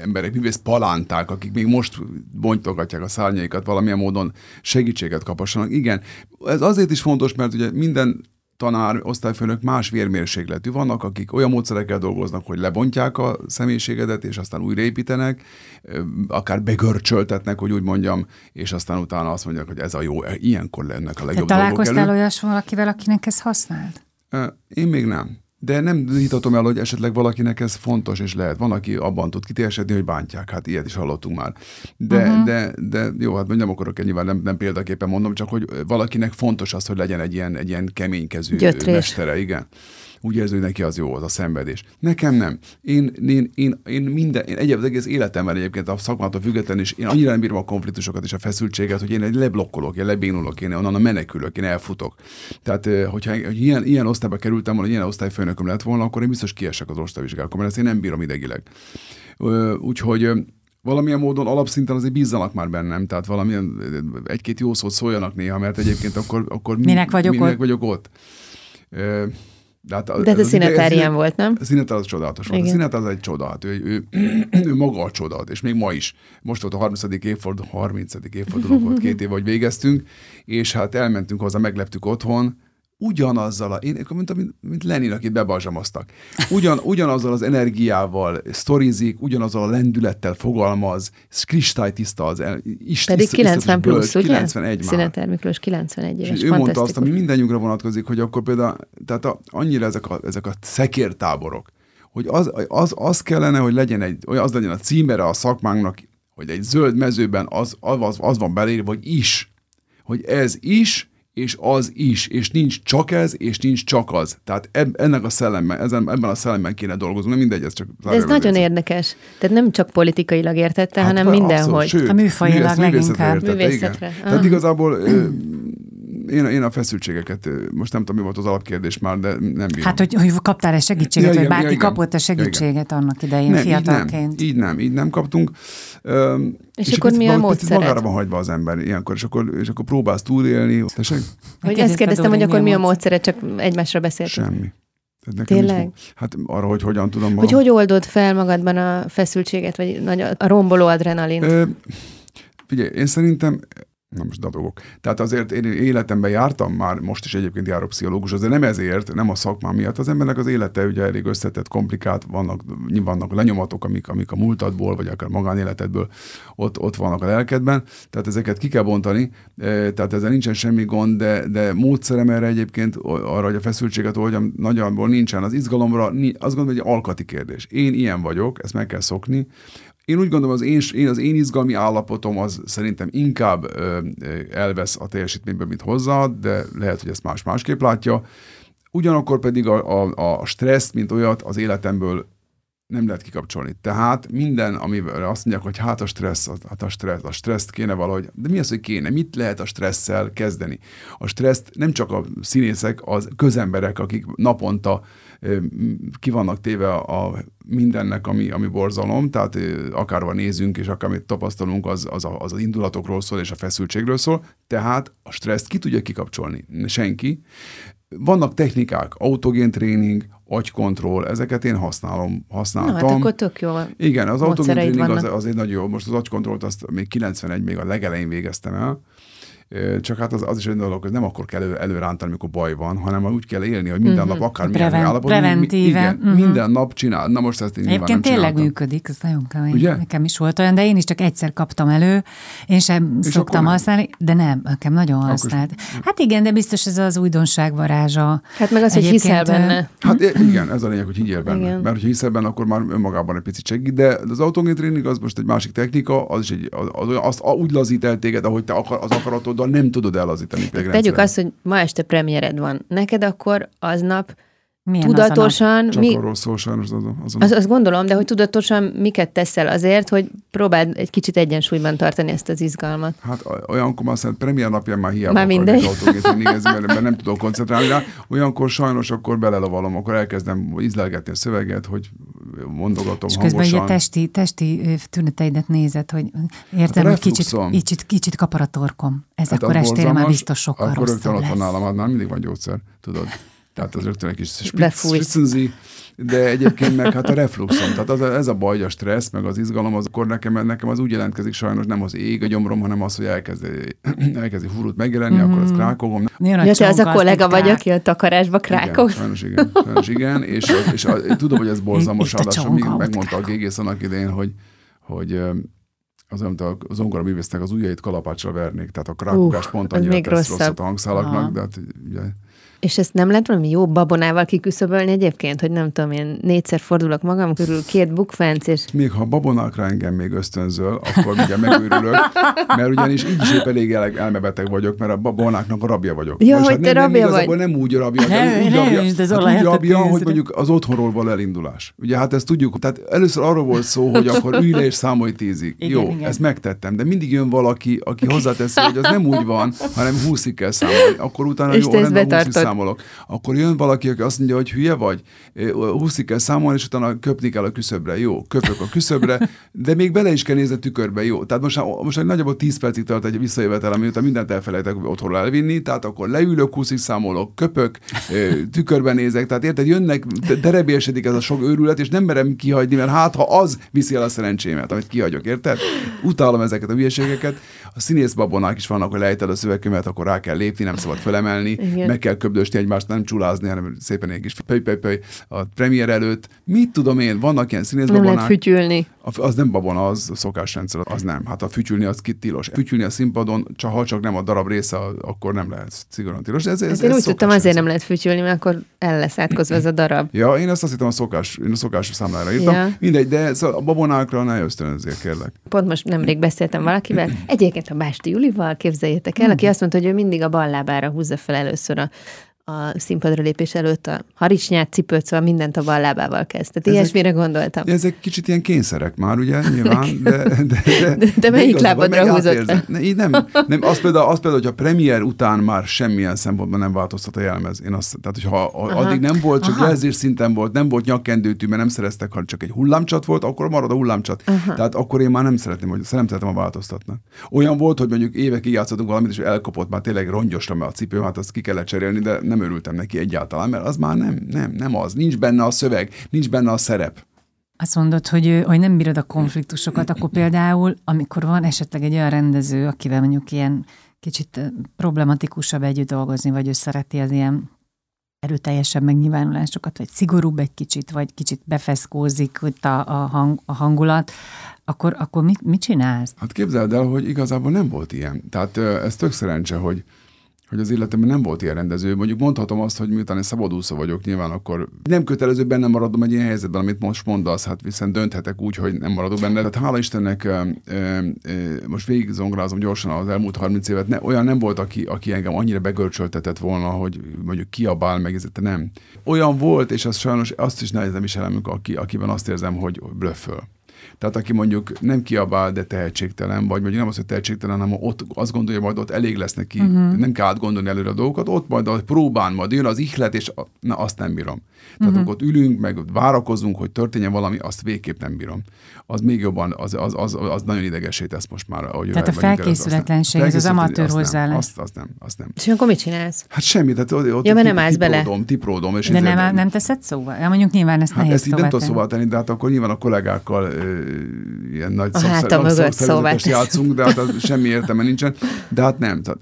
S4: emberek, művész palánták, akik még most bontogatják a szárnyaikat, valamilyen módon segítséget kapassanak. Igen, ez azért is fontos, mert ugye minden tanár, osztályfőnök más vérmérsékletű. Vannak, akik olyan módszerekkel dolgoznak, hogy lebontják a személyiségedet, és aztán újraépítenek, akár begörcsöltetnek, hogy úgy mondjam, és aztán utána azt mondják, hogy ez a jó, ilyenkor lennek a legjobb
S1: Te találkoztál olyas valakivel, akinek ez használt?
S4: Én még nem. De nem hitatom el, hogy esetleg valakinek ez fontos és lehet. Van, aki abban tud kitérsedni, hogy bántják. Hát ilyet is hallottunk már. De, uh-huh. de, de jó, hát nem akarok nyilván nem, nem példaképpen mondom, csak hogy valakinek fontos az, hogy legyen egy ilyen, egy ilyen keménykezű Gyötrés. mestere. Igen úgy érzi, hogy neki az jó, az a szenvedés. Nekem nem. Én, én, én, én minden, én egyébként az egész életemben egyébként a szakmától független is, én annyira nem bírom a konfliktusokat és a feszültséget, hogy én egy leblokkolok, én lebénulok, én onnan a menekülök, én elfutok. Tehát, hogyha hogy ilyen, ilyen osztályba kerültem volna, ilyen osztályfőnököm lett volna, akkor én biztos kiesek az osztályvizsgákon, mert ezt én nem bírom idegileg. Úgyhogy valamilyen módon alapszinten azért bízzanak már bennem, tehát valamilyen egy-két jó szót szóljanak néha, mert egyébként akkor, akkor
S1: minek vagyok
S4: minek
S1: ott?
S4: vagyok ott. De hát
S3: a, De hát a színetár ilyen volt, nem?
S4: A színetár az csodálatos volt. A színetár az egy csoda, hát ő, ő, ő maga a csoda, és még ma is. Most volt a 30. évforduló, 30. évforduló volt két év, hogy végeztünk, és hát elmentünk hozzá, megleptük otthon, ugyanazzal, a, én mint, mint, mint Lenin, akit bebazsamoztak, ugyan, ugyanazzal az energiával sztorizik, ugyanazzal a lendülettel fogalmaz, kristálytiszta az el,
S3: Isten, Pedig 90 plusz, bölcs, ugye? 91 már. Színeter Miklós 91 éves,
S4: ő mondta azt, ami mindannyiunkra vonatkozik, hogy akkor például, tehát a, annyira ezek a, ezek a szekértáborok, hogy az, az, az kellene, hogy legyen egy, az legyen a címere a szakmánknak, hogy egy zöld mezőben az, az, az van belírva, hogy is. Hogy ez is, és az is, és nincs csak ez, és nincs csak az. Tehát eb, ennek a szellemben, ezen, ebben a szellemben kéne dolgozni, nem mindegy, ez csak...
S3: De ez nagyon érzem. érdekes. Tehát nem csak politikailag értette, hát, hanem mindenhol.
S1: Sőt, a műfajilag leginkább.
S3: Művészetre.
S4: Igen. Tehát igazából én, én a feszültségeket, most nem tudom, mi volt az alapkérdés már, de nem bírom.
S1: Hát, hogy, hogy kaptál-e segítséget, ja, vagy bárki ja, kapott a segítséget ja, annak idején nem, fiatalként?
S4: Így nem, így nem, így nem kaptunk.
S3: Um, és, és akkor mi a módszered?
S4: Magára van hagyva az ember ilyenkor, és akkor, és akkor próbálsz túlélni. Tessék?
S3: Hogy ezt kérdeztem, hogy akkor mi a módszered, csak egymásra beszéltünk.
S4: Semmi.
S3: Nekem Tényleg?
S4: Is, hát arra, hogy hogyan tudom...
S3: Hogy a... hogy oldod fel magadban a feszültséget, vagy nagy, a romboló adrenalin? Ö,
S4: figyelj, én szerintem Na most dadogok. Tehát azért én életemben jártam már, most is egyébként járok pszichológus, azért nem ezért, nem a szakmám miatt. Az embernek az élete ugye elég összetett, komplikált, vannak, vannak lenyomatok, amik, amik a múltadból, vagy akár magánéletedből ott, ott vannak a lelkedben, tehát ezeket ki kell bontani, e, tehát ezzel nincsen semmi gond, de, de módszerem erre egyébként arra, hogy a feszültséget oldjam, nagyjából nincsen. Az izgalomra azt gondolom, hogy egy alkati kérdés. Én ilyen vagyok, ezt meg kell szokni, én úgy gondolom, az én, én, az én izgalmi állapotom az szerintem inkább ö, elvesz a teljesítményből, mint hozzá, de lehet, hogy ezt más másképp látja. Ugyanakkor pedig a, a, a stressz, mint olyat az életemből nem lehet kikapcsolni. Tehát minden, amivel azt mondják, hogy hát a stressz, hát a stressz, a stresszt kéne valahogy, de mi az, hogy kéne? Mit lehet a stresszel kezdeni? A stresszt nem csak a színészek, az közemberek, akik naponta ki vannak téve a mindennek, ami, ami borzalom, tehát akárva nézünk, és akár amit tapasztalunk, az, az, az az indulatokról szól, és a feszültségről szól, tehát a stresszt ki tudja kikapcsolni? Senki. Vannak technikák, autogén tréning, agykontroll, ezeket én használom, használtam. Na, hát
S3: akkor tök jó
S4: Igen, az autogén tréning az, az egy nagyon jó. Most az agykontrollt azt még 91, még a legelején végeztem el, csak hát az, az is egy dolog, hogy nem akkor kell elő, előrántani, amikor baj van, hanem úgy kell élni, hogy minden uh-huh. nap akár milyen állapotban.
S1: Preventíven.
S4: Igen, uh-huh. minden nap csinál. Na most ezt én
S1: Egyébként tényleg
S4: csináltam.
S1: működik, ez nagyon kemény. Ugye? Nekem is volt olyan, de én is csak egyszer kaptam elő, én sem És szoktam használni, de nem, nekem nagyon használt. Hát igen, de biztos ez az újdonság varázsa.
S3: Hát meg az, hogy hiszel benne.
S4: Hát igen, ez a lényeg, hogy higgyél benne. Igen. Mert ha hiszel benne, akkor már önmagában egy picit segít, de az autogén tréning az most egy másik technika, az is egy, az, az, azt úgy lazít el téged, ahogy te akar, az akaratod oldal nem tudod elazítani.
S3: Tegyük azt, hogy ma este premiered van. Neked akkor aznap milyen tudatosan...
S4: Csak mi... arról szól sajnos azon. azon.
S3: Az, azt gondolom, de hogy tudatosan miket teszel azért, hogy próbáld egy kicsit egyensúlyban tartani ezt az izgalmat.
S4: Hát olyankor már szerint premier napján már hiába már mindegy. nézni, mert nem tudok koncentrálni rá. Olyankor sajnos akkor belelavalom, akkor elkezdem ízlelgetni a szöveget, hogy mondogatom És
S1: közben hangosan. ugye testi, testi tüneteidet nézed, hogy értem, hát hogy kicsit, kicsit, kicsit kapar a torkom. Ez hát akkor estére már biztos sokkal
S4: Akkor
S1: rögtön
S4: ott van nálam, hát már mindig van gyógyszer, tudod. Tehát az rögtön egy kis spritzenzi, de egyébként meg hát a refluxom, tehát az, ez a baj, a stressz, meg az izgalom, az akkor nekem, nekem az úgy jelentkezik sajnos, nem az ég a gyomrom, hanem az, hogy elkezdi, elkezdi furút megjelenni, mm. akkor az krákogom.
S3: Ja, te az a kollega vagy, aki a takarásba krákog.
S4: Igen, sajnos igen, sajnos igen, és, és, és a, tudom, hogy ez borzalmas, ráadásul még megmondta a Gégész annak idején, hogy, hogy az, amit a zongora művésznek az ujjait kalapácsra vernék, tehát a krákogás uh, pont annyira tesz rosszat a hangszálaknak, de hát ugye
S3: és ezt nem lehet valami jó babonával kiküszöbölni egyébként, hogy nem tudom, én négyszer fordulok magam körül, két bukfenc, és...
S4: Még ha babonákra engem még ösztönzöl, akkor ugye megőrülök, mert ugyanis így is épp elég el, elmebeteg vagyok, mert a babonáknak a rabja vagyok.
S3: Jó, hogy hát te nem, rabja
S4: nem, vagy. Nem úgy rabja,
S1: de
S4: nem, úgy
S1: rabja, is, de hát
S4: úgy rabja hogy mondjuk az otthonról való elindulás. Ugye hát ezt tudjuk, tehát először arról volt szó, hogy akkor ülj és számolj tízig. Igen, Jó, igen. ezt megtettem, de mindig jön valaki, aki hozzáteszi, hogy az nem úgy van, hanem húszig kell számolni. Akkor utána
S3: és
S4: jó,
S3: ezt
S4: számolok. Akkor jön valaki, aki azt mondja, hogy hülye vagy, húszik kell számolni, és utána köpni kell a küszöbre. Jó, köpök a küszöbre, de még bele is kell nézni a tükörbe. Jó, tehát most, most nagyjából 10 percig tart egy visszajövetel, ami után mindent elfelejtek otthonra elvinni, tehát akkor leülök, húszik számolok, köpök, tükörben nézek, tehát érted, jönnek, derebélsedik ez a sok őrület, és nem merem kihagyni, mert hát ha az viszi el a szerencsémet, amit kihagyok, érted? Utálom ezeket a hülyeségeket. A színész babonák is vannak, hogy lejted a szövegkönyvet, akkor rá kell lépni, nem szabad fölemelni, Igen. meg kell köbdösni egymást, nem csulázni, hanem szépen egy kis pöly, pöly, pöly a premier előtt. Mit tudom én, vannak ilyen színész
S3: Nem lehet fütyülni.
S4: Az nem babona, az szokásrendszer, az nem. Hát a fütyülni az tilos. Fütyülni a színpadon, csak ha csak nem a darab része, akkor nem lehet szigorúan tilos. Ez, ez,
S3: ez, én ez úgy tudtam, azért nem lehet fütyülni, mert akkor el lesz átkozva ez a darab.
S4: Ja, én ezt azt hittem a szokás, én a szokás számlára írtam. Ja. Mindegy, de szóval a babonákra ne ösztönözzél, kérlek.
S3: Pont most nemrég beszéltem valakivel, egyébként a Básti Julival, képzeljétek el, aki azt mondta, hogy ő mindig a ballábára húzza fel először a a színpadra lépés előtt a haricsnyát, cipőt, szóval mindent a ballábával kezd. Tehát ezek, ilyesmire gondoltam.
S4: Ezek kicsit ilyen kényszerek már, ugye, nyilván, de... De,
S3: de, de, de melyik lábadra húzott
S4: ne, így nem, nem, az például, az például, hogy a premier után már semmilyen szempontban nem változtat a jelmez. Én azt, tehát, hogyha Aha. addig nem volt, csak Aha. jelzés szinten volt, nem volt nyakkendőtű, mert nem szereztek, hanem csak egy hullámcsat volt, akkor marad a hullámcsat. Aha. Tehát akkor én már nem szeretném, hogy nem szeretem a változtatnak. Olyan volt, hogy mondjuk évekig játszottunk valamit, és elkopott már tényleg rongyosra, mert a cipő, hát azt ki kellett cserélni, de nem nem örültem neki egyáltalán, mert az már nem, nem, nem az. Nincs benne a szöveg, nincs benne a szerep.
S1: Azt mondod, hogy, hogy nem bírod a konfliktusokat, akkor például, amikor van esetleg egy olyan rendező, akivel mondjuk ilyen kicsit problematikusabb együtt dolgozni, vagy ő szereti az ilyen erőteljesebb megnyilvánulásokat, vagy szigorúbb egy kicsit, vagy kicsit befeszkózik ott a, a, hang, a hangulat, akkor, akkor mit, mit csinálsz?
S4: Hát képzeld el, hogy igazából nem volt ilyen. Tehát ez tök szerencse, hogy, hogy az életemben nem volt ilyen rendező. Mondjuk mondhatom azt, hogy miután én szabadúszó vagyok, nyilván akkor nem kötelező benne maradom egy ilyen helyzetben, amit most mondasz, hát viszont dönthetek úgy, hogy nem maradok benne. Tehát hála Istennek e, e, most végig zongorázom gyorsan az elmúlt 30 évet, ne, olyan nem volt, aki, aki engem annyira begörcsöltetett volna, hogy mondjuk kiabál meg, ez nem. Olyan volt, és az sajnos azt is nehezen viselem, aki, akiben azt érzem, hogy blöfföl. Tehát aki mondjuk nem kiabál, de tehetségtelen, vagy mondjuk nem az, hogy tehetségtelen, hanem ott azt gondolja, majd ott elég lesz neki, uh-huh. nem kell átgondolni előre a dolgokat, ott majd a próbán majd jön az ihlet, és na, azt nem bírom. Tehát uh-huh. ott ülünk, meg várakozunk, hogy történjen valami, azt végképp nem bírom. Az még jobban, az, az, az, az nagyon idegesít ezt most már. Ahogy
S1: tehát a felkészületlenség, ez az amatőr hozzáállás.
S4: Azt, azt, nem, azt nem.
S3: És akkor mit csinálsz?
S4: Hát semmit, tehát ott, ott
S3: ja, mert nem állsz bele.
S4: Tipródom, és
S1: de nem, nem, nem teszed szóval? Ja, mondjuk nyilván ezt hát nehéz
S4: ezt így nem tudom szóval tenni, de hát akkor nyilván a kollégákkal ilyen nagy
S3: szóval
S4: játszunk, de hát az semmi értelme nincsen. De hát nem. Tehát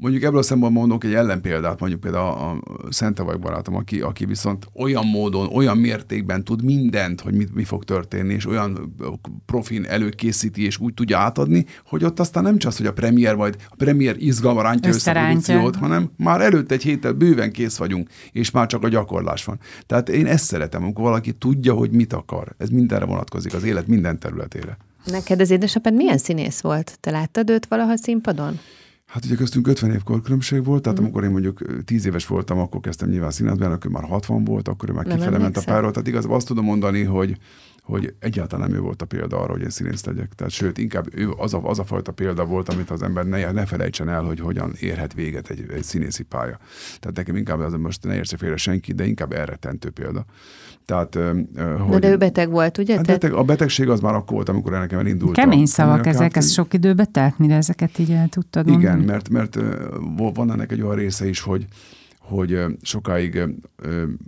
S4: Mondjuk ebből a szempontból mondok egy ellenpéldát, mondjuk például a, a barátom, aki, aki viszont olyan módon, olyan mértékben tud mindent, hogy mit, mi fog történni, és olyan profin előkészíti, és úgy tudja átadni, hogy ott aztán nem csak az, hogy a premier vagy a premier izgalma rántja össze a produkciót, hanem már előtt egy héttel bőven kész vagyunk, és már csak a gyakorlás van. Tehát én ezt szeretem, amikor valaki tudja, hogy mit akar. Ez mindenre vonatkozik, az élet minden területére.
S3: Neked az édesapád milyen színész volt? Te láttad őt valaha színpadon?
S4: Hát ugye köztünk 50 év korkülönbség volt, tehát mm. amikor én mondjuk 10 éves voltam, akkor kezdtem nyilván színházban, akkor már 60 volt, akkor ő már kifele ment a pályáról. Tehát igazából azt tudom mondani, hogy, hogy egyáltalán nem ő volt a példa arra, hogy én színész legyek. Tehát sőt, inkább ő az a, az a fajta példa volt, amit az ember ne, ne felejtsen el, hogy hogyan érhet véget egy, egy színészi pálya. Tehát nekem inkább az most ne értse félre senki, de inkább elrettentő példa. Tehát,
S3: hogy, Na de ő beteg volt, ugye?
S4: Hát beteg, a betegség az már akkor volt, amikor nekem elindult.
S1: Kemény szavak ezek, ez sok időbe telt, mire ezeket így el tudtad
S4: Igen, mondani? mert, mert van ennek egy olyan része is, hogy, hogy sokáig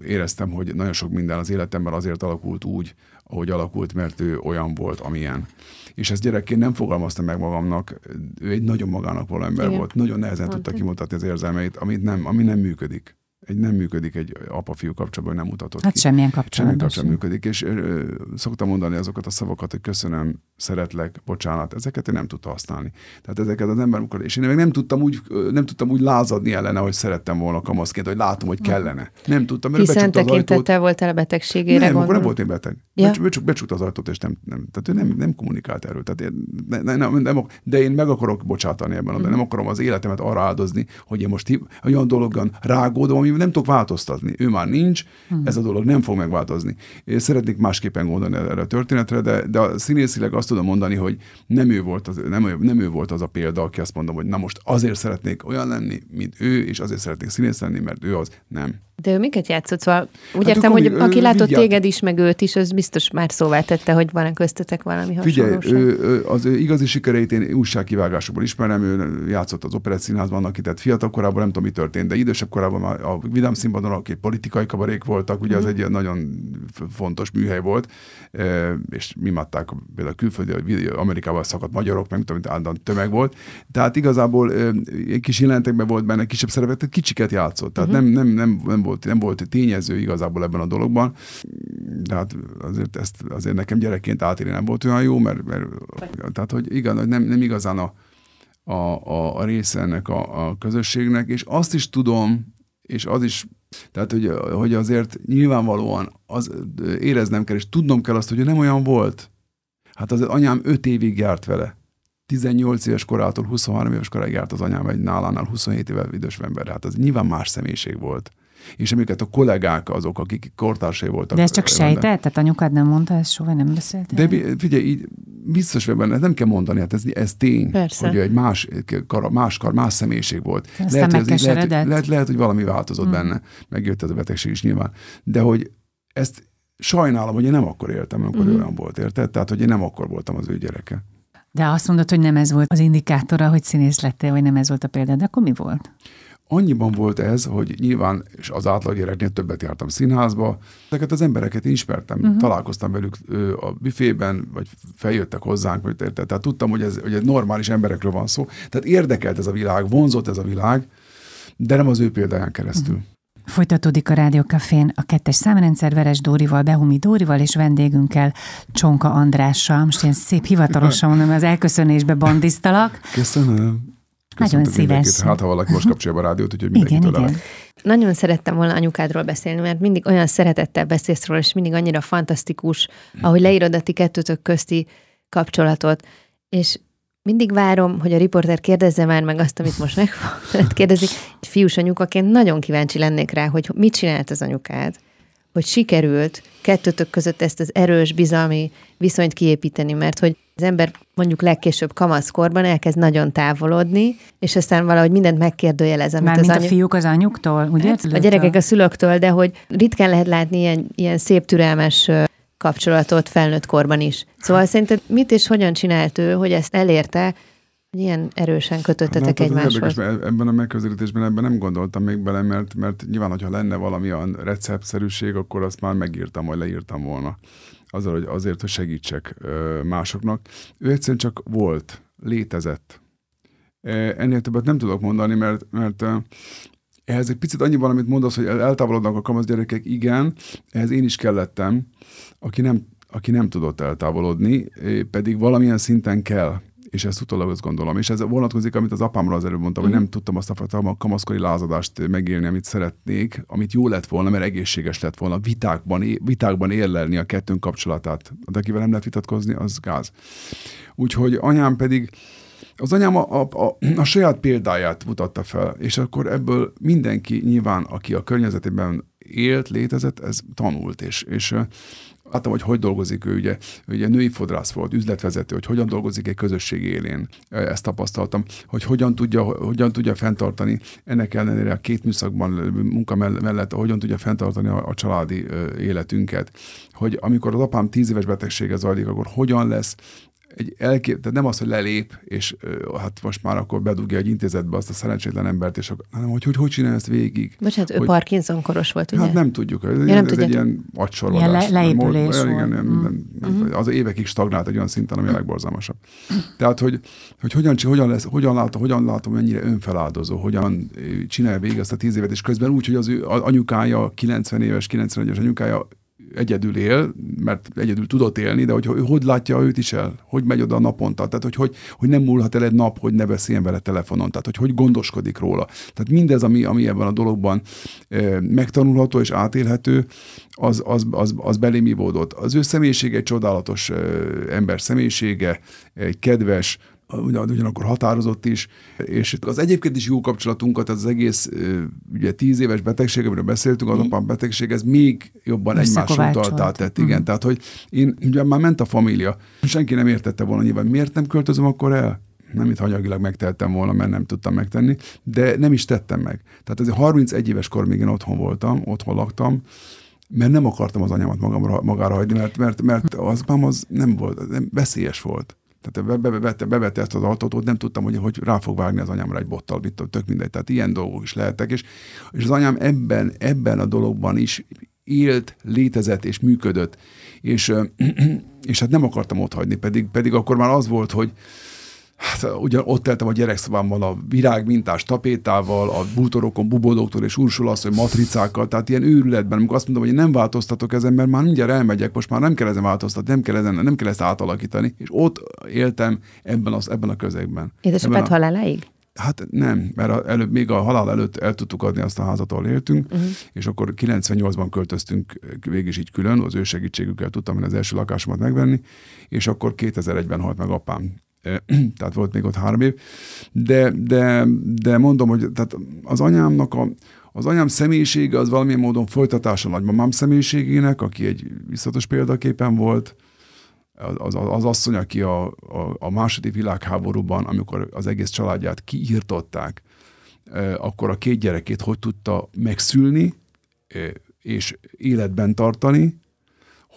S4: éreztem, hogy nagyon sok minden az életemben azért alakult úgy, ahogy alakult, mert ő olyan volt, amilyen. És ezt gyerekként nem fogalmaztam meg magamnak, ő egy nagyon magának való ember Igen. volt, nagyon nehezen Mondta. tudta kimutatni az érzelmeit, amit nem, ami nem működik egy nem működik egy apa-fiú kapcsolatban, nem mutatott
S1: Hát ki. semmilyen kapcsolatban. Semmilyen
S4: kapcsolatban működik, és ö, szoktam mondani azokat a szavakat, hogy köszönöm, szeretlek, bocsánat, ezeket én nem tudtam használni. Tehát ezeket az ember, és én meg nem tudtam úgy, nem tudtam úgy lázadni ellene, hogy szerettem volna kamaszként, hogy látom, hogy kellene. Nem tudtam,
S3: mert Hiszen tekintettel voltál a betegségére,
S4: Nem, akkor nem volt én beteg. Ja. Becsuk, becsukta az ajtót, és nem, nem, tehát ő nem, nem kommunikált erről. Tehát én, ne, ne, nem, nem, de én meg akarok bocsátani ebben, mm. de nem akarom az életemet arra áldozni, hogy én most olyan dologban rágódom, ami nem tudok változtatni. Ő már nincs, hmm. ez a dolog nem fog megváltozni. Én szeretnék másképpen gondolni erre a történetre, de, de a színészileg azt tudom mondani, hogy nem ő, volt az, nem, nem ő volt az a példa, aki azt mondom, hogy na most azért szeretnék olyan lenni, mint ő, és azért szeretnék színész lenni, mert ő az. Nem.
S3: De ő miket játszott? Szóval úgy hát értem, hogy aki látott vigyált. téged is, meg őt is, az biztos már szóvá tette, hogy van-e köztetek valami
S4: Figyelj, ő, az ő igazi sikereit én újságkivágásokból ismerem, ő játszott az Operett Színházban, annak tehát fiatal korában nem tudom, mi történt, de idősebb korában a Vidám színpadon, akik politikai kabarék voltak, ugye mm. az mhm. egy nagyon fontos műhely volt, és mi matták például külföldi, Amerikával szakadt magyarok, meg tudom, mint tömeg volt. Tehát igazából egy kis jelentekben volt benne kisebb szerepet, kicsiket játszott. Tehát mm. nem, nem, nem, nem, volt, nem volt tényező igazából ebben a dologban. De hát azért, ezt, azért nekem gyerekként átélni nem volt olyan jó, mert, mert tehát, hogy igen, nem, nem igazán a, a, a, a része ennek a, a közösségnek, és azt is tudom, és az is, tehát hogy, hogy azért nyilvánvalóan az, éreznem kell, és tudnom kell azt, hogy nem olyan volt. Hát az anyám öt évig járt vele. 18 éves korától 23 éves koráig járt az anyám egy nálánál 27 éve idős ember. Hát az nyilván más személyiség volt és amiket a kollégák azok, akik kortársai voltak.
S1: De ez csak sejtett? Tehát anyukád nem mondta ezt soha, nem beszélt?
S4: De figyelj, így biztos vagy benne, nem kell mondani, hát ez, ez tény, Persze. hogy egy más kar, más kar, más személyiség volt.
S1: Lehet, hogy ez,
S4: lehet, lehet, lehet, hogy valami változott hmm. benne, megjött ez a betegség is nyilván. De hogy ezt sajnálom, hogy én nem akkor éltem, amikor hmm. olyan volt, érted? Tehát, hogy én nem akkor voltam az ő gyereke.
S1: De azt mondod, hogy nem ez volt az indikátora, hogy színész lettél, vagy nem ez volt a példa, de akkor mi volt?
S4: Annyiban volt ez, hogy nyilván, és az átlag gyereknél többet jártam színházba, ezeket az embereket ismertem, uh-huh. találkoztam velük a büfében, vagy feljöttek hozzánk, vagy érte. Tehát tudtam, hogy ez, hogy ez normális emberekről van szó. Tehát érdekelt ez a világ, vonzott ez a világ, de nem az ő példáján keresztül. Uh-huh.
S1: Folytatódik a Rádiókafén a kettes számrendszer Veres Dórival, Behumi Dórival és vendégünkkel Csonka Andrással. Most ilyen szép hivatalosan mondom, az elköszönésbe bandiztalak.
S4: Köszönöm.
S1: Nagyon szíves.
S4: Hát, ha valaki most kapcsolja a rádiót, úgyhogy mindenkit igen, igen.
S3: Nagyon szerettem volna anyukádról beszélni, mert mindig olyan szeretettel beszélsz róla, és mindig annyira fantasztikus, ahogy leírod a ti kettőtök közti kapcsolatot. És mindig várom, hogy a riporter kérdezze már meg azt, amit most meg kérdezni. Egy fiús anyukaként nagyon kíváncsi lennék rá, hogy mit csinált az anyukád hogy sikerült kettőtök között ezt az erős, bizalmi viszonyt kiépíteni, mert hogy az ember mondjuk legkésőbb kamaszkorban elkezd nagyon távolodni, és aztán valahogy mindent megkérdőjelez,
S1: amit Mármint az anyu... a fiúk az anyuktól, ugye? Hát,
S3: a gyerekek a szülőktől, de hogy ritkán lehet látni ilyen, ilyen szép, türelmes kapcsolatot felnőtt korban is. Szóval szerinted mit és hogyan csinált ő, hogy ezt elérte, Ilyen erősen kötöttetek hát, egymáshoz.
S4: Érdekes, ebben a megközelítésben ebben nem gondoltam még bele, mert, mert nyilván, hogyha lenne valami olyan receptszerűség, akkor azt már megírtam, vagy leírtam volna. Azzal, hogy azért, hogy segítsek másoknak. Ő egyszerűen csak volt, létezett. Ennél többet nem tudok mondani, mert, mert ehhez egy picit annyi valamit mondasz, hogy eltávolodnak a kamasz gyerekek, igen, ehhez én is kellettem, aki nem, aki nem tudott eltávolodni, pedig valamilyen szinten kell és ezt utólag azt gondolom. És ez vonatkozik, amit az apámról az előbb mondtam, mm. hogy nem tudtam azt a kamaszkori lázadást megélni, amit szeretnék, amit jó lett volna, mert egészséges lett volna vitákban, vitákban érlelni a kettőnk kapcsolatát. De akivel nem lehet vitatkozni, az gáz. Úgyhogy anyám pedig az anyám a, a, a, a saját példáját mutatta fel, és akkor ebből mindenki nyilván, aki a környezetében élt, létezett, ez tanult, és, és láttam, hogy hogy dolgozik ő, ugye, ugye női fodrász volt, üzletvezető, hogy hogyan dolgozik egy közösség élén, ezt tapasztaltam, hogy hogyan tudja, hogyan tudja fenntartani, ennek ellenére a két műszakban munka mellett, hogyan tudja fenntartani a, a családi életünket, hogy amikor az apám tíz éves betegsége zajlik, akkor hogyan lesz egy elkép, tehát nem az, hogy lelép, és hát most már akkor bedugja egy intézetbe azt a szerencsétlen embert, és akkor, hanem hogy hogy, hogy csinálja ezt végig.
S3: Bocsánat, hogy, ő Parkinson koros volt, ugye?
S4: Hát nem tudjuk. Ez, ja, nem ez egy ilyen agysorvadás.
S1: Ilyen le, leépülés
S4: volt. Igen, nem, mm. nem, nem, mm. Az évekig stagnált egy olyan szinten, ami a legborzalmasabb. Tehát, hogy, hogy hogyan, hogyan, lesz, hogyan, látom, hogyan látom, mennyire önfeláldozó, hogyan csinálja végig azt a tíz évet, és közben úgy, hogy az ő anyukája, 90 éves, 91-es anyukája egyedül él, mert egyedül tudott élni, de hogy, hogy hogy látja őt is el, hogy megy oda a naponta, tehát hogy, hogy, hogy nem múlhat el egy nap, hogy ne beszéljen vele telefonon, tehát hogy hogy gondoskodik róla. Tehát mindez, ami, ami ebben a dologban e, megtanulható és átélhető, az, az, az, az belém ivódott. Az ő személyisége egy csodálatos e, ember személyisége, egy kedves, ugyanakkor határozott is, és az egyébként is jó kapcsolatunkat, az egész ugye tíz éves betegség, amiről beszéltünk, az apám betegség, ez még jobban egymás utaltá tett. Igen, mm. tehát hogy én, ugye már ment a família, senki nem értette volna nyilván, miért nem költözöm akkor el? nem itt hanyagilag megteltem volna, mert nem tudtam megtenni, de nem is tettem meg. Tehát azért 31 éves kor még én otthon voltam, otthon laktam, mert nem akartam az anyámat magamra, magára hagyni, mert, mert, mert az apám az nem volt, nem, veszélyes volt. Tehát bevette, bevette ezt az autót, nem tudtam, hogy, hogy rá fog vágni az anyámra egy bottal, mit tök mindegy. Tehát ilyen dolgok is lehettek, és, és az anyám ebben, ebben a dologban is élt, létezett és működött, és, és hát nem akartam ott hagyni, pedig, pedig akkor már az volt, hogy, Hát ugye ott teltem a gyerekszobámban a virágmintás tapétával, a bútorokon Bubó doktor és Ursula hogy matricákkal, tehát ilyen őrületben, amikor azt mondom, hogy én nem változtatok ezen, mert már mindjárt elmegyek, most már nem kell ezen változtatni, nem kell, ezen, nem kell ezt átalakítani, és ott éltem ebben, az, ebben a közegben.
S3: Édesapád a... haláláig?
S4: Hát nem, mert előbb, még a halál előtt el tudtuk adni azt a házat, ahol éltünk, uh-huh. és akkor 98-ban költöztünk végig is így külön, az ő segítségükkel tudtam én az első lakásomat megvenni, és akkor 2001-ben halt meg apám tehát volt még ott három év, de, de, de mondom, hogy tehát az anyámnak a, az anyám személyisége az valamilyen módon folytatása a nagymamám személyiségének, aki egy visszatos példaképen volt, az, az, az asszony, aki a, a, a második világháborúban, amikor az egész családját kiírtották, akkor a két gyerekét hogy tudta megszülni és életben tartani,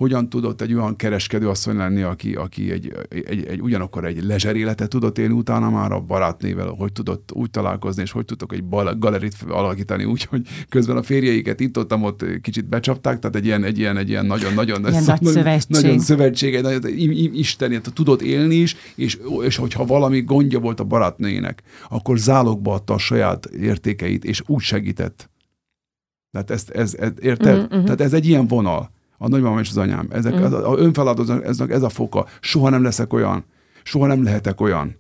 S4: hogyan tudott egy olyan kereskedő asszony lenni, aki, aki egy, egy, egy, ugyanakkor egy lezser életet tudott élni utána már a barátnével, hogy tudott úgy találkozni, és hogy tudtok egy galerit alakítani úgy, hogy közben a férjeiket itt ott, ott kicsit becsapták, tehát egy ilyen, egy ilyen, egy ilyen nagyon-nagyon
S1: nagyon, nagy szövetség.
S4: Nagyon szövetség, egy nagyon isteni, tudott élni is, és, és hogyha valami gondja volt a barátnőjének, akkor zálogba adta a saját értékeit, és úgy segített. Tehát ezt, ez, ez érted? Uh-huh. Tehát ez egy ilyen vonal a nagymamám és az anyám. Ezek, mm. a, a önfeláldozó, ez, ez a foka. Soha nem leszek olyan. Soha nem lehetek olyan.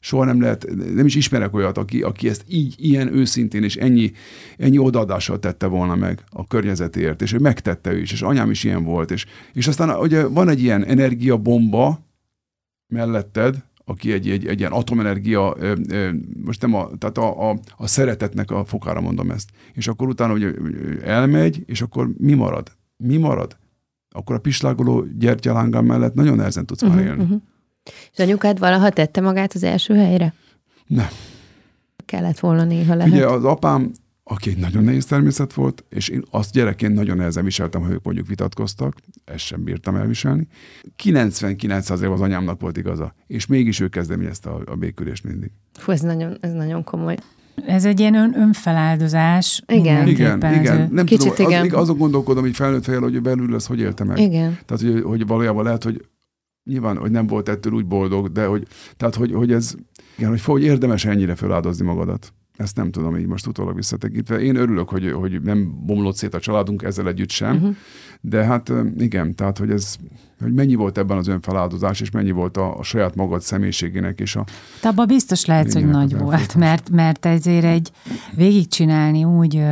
S4: Soha nem lehet, nem is ismerek olyat, aki, aki ezt így, ilyen őszintén és ennyi, ennyi odaadással tette volna meg a környezetért, és ő megtette ő is, és anyám is ilyen volt, és, és aztán ugye van egy ilyen energiabomba melletted, aki egy, egy, egy ilyen atomenergia, ö, ö, most nem a, tehát a, a, a szeretetnek a fokára mondom ezt. És akkor utána hogy elmegy, és akkor mi marad? Mi marad? Akkor a pislágoló gyertyalángam mellett nagyon nehezen tudsz uh-huh, már mhm, élni. Uh-huh.
S3: És anyukád valaha tette magát az első helyre?
S4: Nem.
S3: Kellett volna néha lehet.
S4: Ugye az apám, aki egy nagyon nehéz természet volt, és én azt gyerekként nagyon nehezen viseltem, ha ők mondjuk vitatkoztak, ezt sem bírtam elviselni. 99 azért az anyámnak volt igaza, és mégis ő kezdeményezte a, a békülést mindig.
S3: Fú, ez nagyon, ez nagyon komoly.
S1: Ez egy ilyen ön, önfeláldozás.
S4: Igen, igen, igen. Nem Kicsit tudom, igen. Az, azon gondolkodom, hogy felnőtt fejjel, hogy belül ez hogy élte meg.
S3: Igen.
S4: Tehát, hogy, hogy valójában lehet, hogy nyilván, hogy nem volt ettől úgy boldog, de hogy, tehát, hogy, hogy ez, igen, hogy, hogy érdemes ennyire feláldozni magadat. Ezt nem tudom így most utólag visszatekintve. Én örülök, hogy, hogy nem bomlott szét a családunk ezzel együtt sem, uh-huh. de hát igen, tehát hogy ez, hogy mennyi volt ebben az önfeláldozás, és mennyi volt a, a saját magad személyiségének, és a...
S1: De abban biztos lehet, hogy nagy volt, mert, mert ezért egy végigcsinálni úgy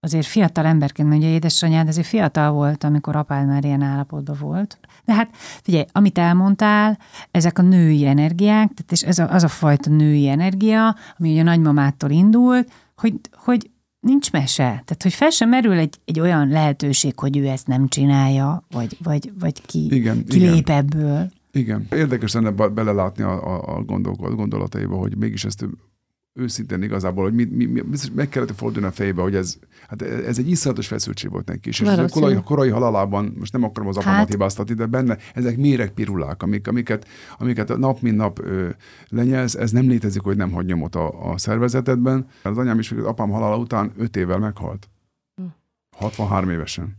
S1: azért fiatal emberként, mondja édesanyád azért fiatal volt, amikor apád már ilyen állapotban volt. De hát figyelj, amit elmondtál, ezek a női energiák, tehát és ez a, az a fajta női energia, ami ugye a nagymamától indult, hogy, hogy nincs mese. Tehát, hogy fel sem merül egy, egy olyan lehetőség, hogy ő ezt nem csinálja, vagy, vagy, vagy ki, igen, ki igen. lép ebből.
S4: Igen. Érdekes lenne belelátni a, a, a gondolataiba, hogy mégis ezt őszintén igazából, hogy mi, mi, mi, meg kellett fordulni a fejébe, hogy ez, hát ez egy iszonyatos feszültség volt neki. És, és a korai, korai halálában, most nem akarom az apámat hát. hibáztatni, de benne ezek méregpirulák, amik, amiket, amiket nap mint nap ö, lenyelsz, ez nem létezik, hogy nem hagy nyomot a, a szervezetedben. Az anyám is, az apám halála után öt évvel meghalt. 63 hm. évesen.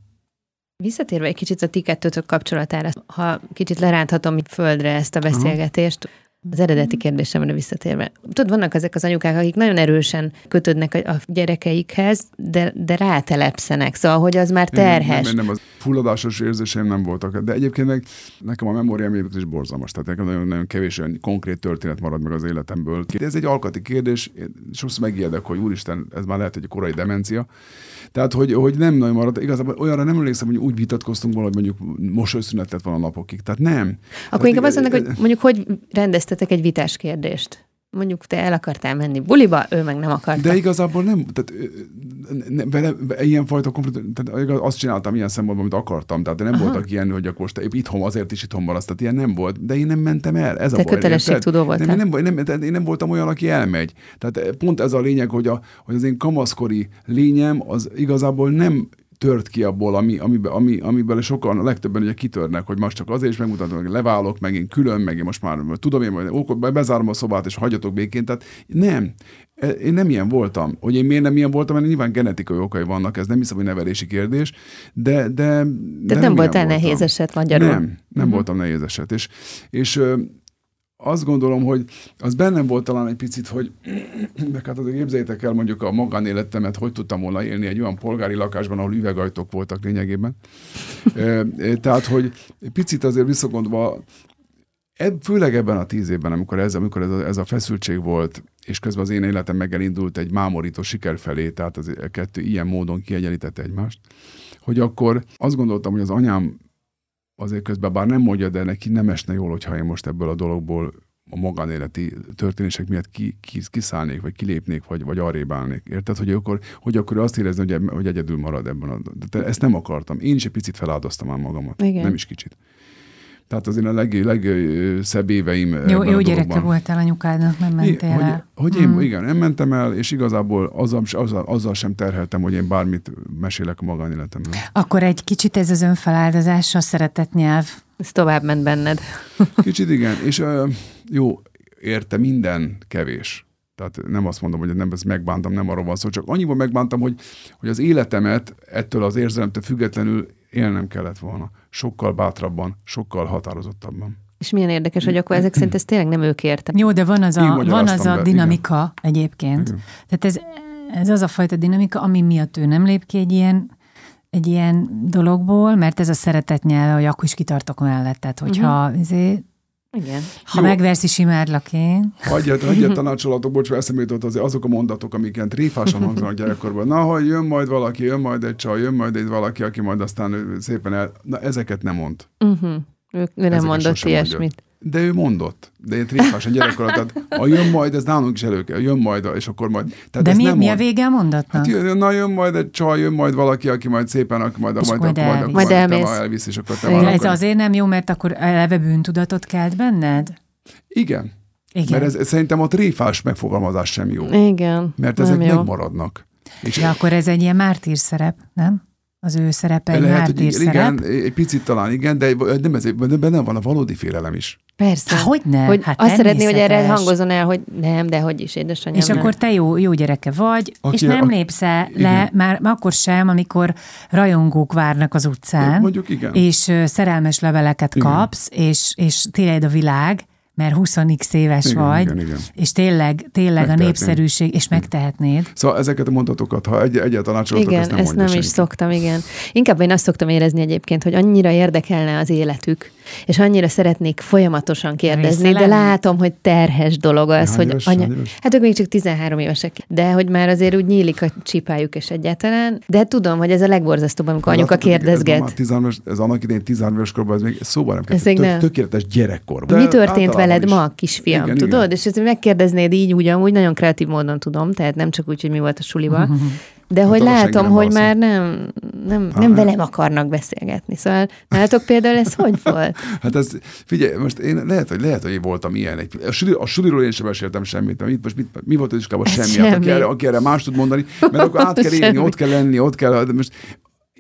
S3: Visszatérve egy kicsit a ti kettőtök kapcsolatára, ha kicsit leránthatom földre ezt a beszélgetést, uh-huh. Az eredeti kérdésemre visszatérve. Tudod, vannak ezek az anyukák, akik nagyon erősen kötődnek a gyerekeikhez, de, de rátelepszenek, szóval, hogy az már terhes.
S4: Nem, nem, nem, az fulladásos érzéseim nem voltak. De egyébként meg nekem a memóriám is borzalmas, tehát nekem nagyon, nagyon kevés olyan konkrét történet marad meg az életemből. Ez egy alkati kérdés, én sokszor megijedek, hogy úristen, ez már lehet egy korai demencia. Tehát, hogy, hogy nem nagyon marad. Igazából olyanra nem emlékszem, hogy úgy vitatkoztunk volna, hogy mondjuk mosolyszünet lett volna napokig. Tehát nem.
S3: Akkor Tehát, inkább azt mondnak, hogy mondjuk hogy rendezte rendeztetek egy vitás kérdést. Mondjuk te el akartál menni buliba, ő meg nem akart.
S4: De igazából nem, tehát ne, vele, ilyenfajta konfliktus, tehát azt csináltam ilyen szempontból, amit akartam, tehát nem Aha. voltak ilyen, hogy akkor most itthon, azért is itthon maradsz, tehát ilyen nem volt, de én nem mentem el. Ez
S3: Te
S4: a baj.
S3: kötelességtudó voltál.
S4: Nem, nem, nem, nem, én nem voltam olyan, aki elmegy. Tehát pont ez a lényeg, hogy, a, hogy az én kamaszkori lényem az igazából nem tört ki abból, ami, amiben, ami, amiből sokan, a legtöbben ugye kitörnek, hogy most csak azért is megmutatom, hogy leválok, meg én külön, meg én most már tudom én, majd bezárom a szobát, és hagyjatok békén. Tehát nem, e, én nem ilyen voltam. Hogy én miért nem ilyen voltam, mert nyilván genetikai okai vannak, ez nem hiszem, hogy nevelési kérdés, de... de, de
S3: nem, nem voltál nehéz eset magyarul?
S4: Nem, nem uh-huh. voltam nehéz eset. És, és azt gondolom, hogy az bennem volt talán egy picit, hogy meg hát azért képzeljétek el mondjuk a magánéletemet, hogy tudtam volna élni egy olyan polgári lakásban, ahol üvegajtók voltak lényegében. Tehát, hogy picit azért visszagondolva, főleg ebben a tíz évben, amikor ez, amikor ez a, ez a feszültség volt, és közben az én életem megelindult egy mámorító siker felé, tehát az a kettő ilyen módon kiegyenlítette egymást, hogy akkor azt gondoltam, hogy az anyám azért közben bár nem mondja, de neki nem esne jól, hogyha én most ebből a dologból a magánéleti történések miatt ki, ki, kiszállnék, vagy kilépnék, vagy, vagy arrébb állnék. Érted? Hogy akkor, hogy akkor azt érezni, hogy, hogy egyedül marad ebben a... De ezt nem akartam. Én is egy picit feláldoztam már magamat. Igen. Nem is kicsit. Tehát azért a leg, legszebb éveim.
S1: Jó, jó gyereke voltál anyukádnak, nem mentél
S4: hogy,
S1: el.
S4: Hogy én, hmm. igen, nem mentem el, és igazából azzal, azzal, azzal sem terheltem, hogy én bármit mesélek a magánéletemről.
S1: Akkor egy kicsit ez az önfeláldozás, a szeretett nyelv.
S3: Ez tovább ment benned.
S4: Kicsit igen, és jó, érte minden kevés. Tehát nem azt mondom, hogy nem ezt megbántam, nem arról van szó, csak annyiban megbántam, hogy, hogy az életemet ettől az érzelemtől függetlenül élnem kellett volna. Sokkal bátrabban, sokkal határozottabban.
S3: És milyen érdekes, hogy akkor ezek szerint ez tényleg nem ők értek.
S1: Jó, de van az a, van az a be, dinamika igen. egyébként. Igen. Tehát ez, ez az a fajta dinamika, ami miatt ő nem lép ki egy ilyen, egy ilyen dologból, mert ez a szeretet nyelve, hogy akkor is kitartok mellett. Tehát, hogyha uh-huh.
S3: Igen.
S1: Ha Jó. megversz, is imádlak én.
S4: Hagyjad, hagyjad tanácsolatok, bocs, eszembe jutott azért azok a mondatok, amik ilyen tréfásan hangzanak gyerekkorban. Na, hogy jön majd valaki, jön majd egy csaj, jön majd egy valaki, aki majd aztán szépen el... Na, ezeket nem mond.
S3: Uh-huh. Ő, ő nem ezeket mondott ilyesmit. Mondja.
S4: De ő mondott. De én tréfásan gyerekkorban, tehát a jön majd, ez nálunk is elő kell, jön majd, és akkor majd.
S1: Tehát De mi, nem mi a vége a mondatnak? Hát
S4: jön, na jön majd egy csaj, jön majd valaki, aki majd szépen, aki majd,
S3: és
S4: majd,
S3: majd,
S4: majd,
S3: majd, majd elmész.
S4: elvisz, és akkor te
S1: De ez azért nem jó, mert akkor eleve bűntudatot kelt benned?
S4: Igen. Igen. Mert ez, szerintem a tréfás megfogalmazás sem jó.
S3: Igen.
S4: Mert ezek megmaradnak.
S1: És ja, akkor ez egy ilyen mártír szerep, nem? Az ő szerepe egy Lehet,
S4: hogy igen, egy picit talán igen, de nem ez, benne van a valódi félelem is.
S3: Persze.
S1: Há, hogy ne?
S3: Hogy
S1: hát
S3: azt szeretné, hogy erre hangozon el, hogy nem, de hogy is, édesanyám.
S1: És
S3: nem.
S1: akkor te jó, jó gyereke vagy, aki, és nem a, lépsz el le, már akkor sem, amikor rajongók várnak az utcán.
S4: Mondjuk igen.
S1: És szerelmes leveleket igen. kapsz, és, és tényleg a világ, mert 20x éves igen, vagy, igen, igen. és tényleg, tényleg a népszerűség, és megtehetnéd.
S4: Szóval ezeket a mondatokat, ha egy, egyáltalán
S3: Igen, ezt nem, ezt nem is szoktam, igen. Inkább én azt szoktam érezni egyébként, hogy annyira érdekelne az életük, és annyira szeretnék folyamatosan kérdezni, Részelem. de látom, hogy terhes dolog az, hogy éves, anya... Hát ők még csak 13 évesek, de hogy már azért úgy nyílik a csipájuk és egyáltalán, de tudom, hogy ez a legborzasztóbb, amikor anyuka kérdezget.
S4: Ez, 13, ez annak idején 13 éves korban, ez még szóval nem kezdett. Tök, tökéletes gyerekkor.
S3: Mi történt veled ma, kisfiam, igen, tudod? Igen. És ezt megkérdeznéd így, ugyanúgy nagyon kreatív módon tudom, tehát nem csak úgy, hogy mi volt a suliba, De hát hogy látom, hogy már nem, nem, nem hát. velem akarnak beszélgetni. Szóval nálatok például ez hogy volt?
S4: Hát ez, figyelj, most én lehet, hogy lehet, hogy én voltam ilyen. Egy, a, suli, a suliról én sem meséltem semmit. Mit, most mit, mi volt az iskolában? Semmi. Semmi. Hát, aki, erre, aki erre más tud mondani, mert akkor át kell élni, ott kell lenni, ott kell. De most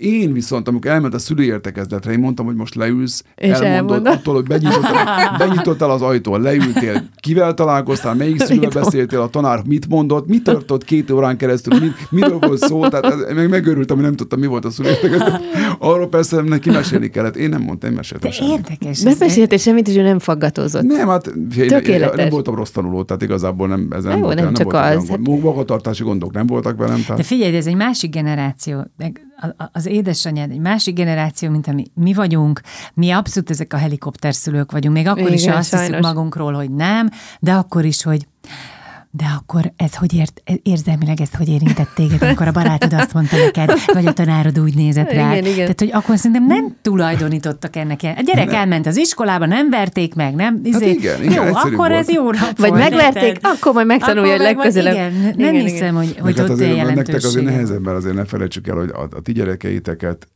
S4: én viszont, amikor elment a szülőértekezletre, én mondtam, hogy most leülsz, és elmondod, attól, hogy benyitottál, benyitottál az ajtón, leültél, kivel találkoztál, melyik szülővel beszéltél, a tanár mit mondott, mit tartott két órán keresztül, mit, miről volt szó, tehát ez, meg megörültem, hogy nem tudtam, mi volt a szülőértekezlet. Arról persze neki mesélni kellett. Én nem mondtam, én meséltem
S1: De semmit. érdekes.
S3: Nem meséltél semmit, és ő nem faggatózott.
S4: Nem, hát én, nem voltam rossz tanuló, tehát igazából nem, ez nem, Jó, volt, nem, nem csak volt az. Gond. Magatartási gondok nem voltak velem. Tehát...
S1: De figyelj, ez egy másik generáció az édesanyád egy másik generáció, mint ami mi vagyunk, mi abszolút ezek a helikopterszülők vagyunk, még akkor Igen, is azt hiszük magunkról, hogy nem, de akkor is, hogy de akkor ez hogy ért, érzelmileg ez hogy érintett téged, amikor a barátod azt mondta neked, vagy a tanárod úgy nézett rá.
S3: Igen, igen.
S1: Tehát, hogy akkor szerintem nem tulajdonítottak ennek ilyen. A gyerek
S4: Nem.
S1: elment az iskolába, nem verték meg, nem? Izé,
S4: igen, igen,
S1: jó, akkor
S4: volt.
S1: ez jó nap
S3: Vagy
S1: volt,
S3: megverték,
S1: érted?
S3: akkor majd megtanulja,
S1: Akkor
S3: hogy legközelebb.
S1: Igen, nem
S3: Igen,
S1: hiszem, hogy, hogy
S4: Meg hát
S1: ott
S4: azért,
S1: ilyen
S4: nektek azért
S1: jelentősége.
S4: nehezebb, mert azért ne felejtsük el, hogy a, a ti gyerekeiteket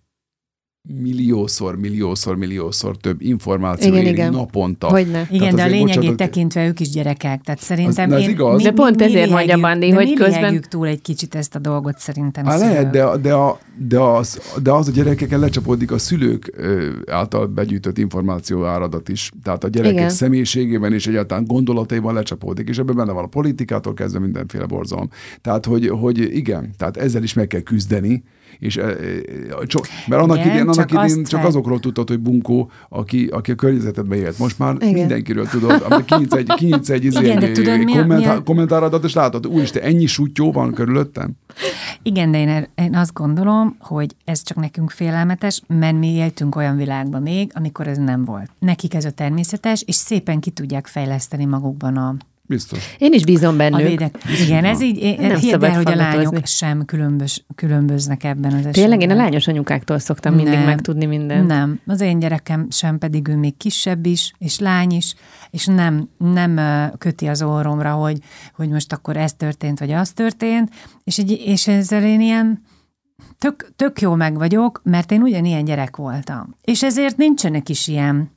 S4: milliószor, milliószor, milliószor több információ
S3: Igen,
S4: éri
S3: igen.
S4: naponta.
S3: Hogyne.
S1: Igen, de a lényegét
S4: bocsánat,
S1: tekintve ők is gyerekek, tehát szerintem
S4: Az- de az
S1: én,
S4: igaz.
S3: De pont ezért mondja Bandi, hogy
S1: mi
S3: közben-
S1: túl egy kicsit ezt a dolgot szerintem.
S4: Á, lehet, de, de, a, de, az, de az a gyerekeken lecsapódik a szülők által begyűjtött információ áradat is. Tehát a gyerekek.
S3: Igen.
S4: személyiségében és egyáltalán gondolataiban lecsapódik, és ebben benne van a politikától kezdve mindenféle borzalom. Tehát, hogy, hogy igen, tehát ezzel is meg kell küzdeni, és, e, e, csak, mert annak
S1: Igen,
S4: idén, annak
S1: csak
S4: idén csak azokról tudtad, hogy bunkó, aki, aki a környezetedben élt. Most már
S3: Igen.
S4: Mindenkiről tudod, kinyitsz egy, kinyitsz egy, izé,
S1: Igen, de tudod, mi mi a-
S4: kommentáradat, és látod, úristen, ennyi sutyó van körülöttem?
S1: Igen, de én, én azt gondolom, hogy ez csak nekünk félelmetes, mert mi éltünk olyan világban még, amikor ez nem volt. Nekik ez a természetes, és szépen ki tudják fejleszteni magukban a,
S4: Biztos.
S3: Én is bízom
S1: a
S3: bennük.
S1: védek. Igen, ez így, én,
S3: Nem
S1: hidd el, hogy a lányok sem különbös, különböznek ebben az esetben.
S3: Tényleg én a lányos anyukáktól szoktam mindig
S1: Nem.
S3: megtudni mindent.
S1: Nem, az én gyerekem sem, pedig ő még kisebb is, és lány is, és nem, nem köti az orromra, hogy, hogy most akkor ez történt, vagy az történt, és, egy, és ezzel én ilyen tök, tök jó meg vagyok, mert én ugyanilyen gyerek voltam. És ezért nincsenek is ilyen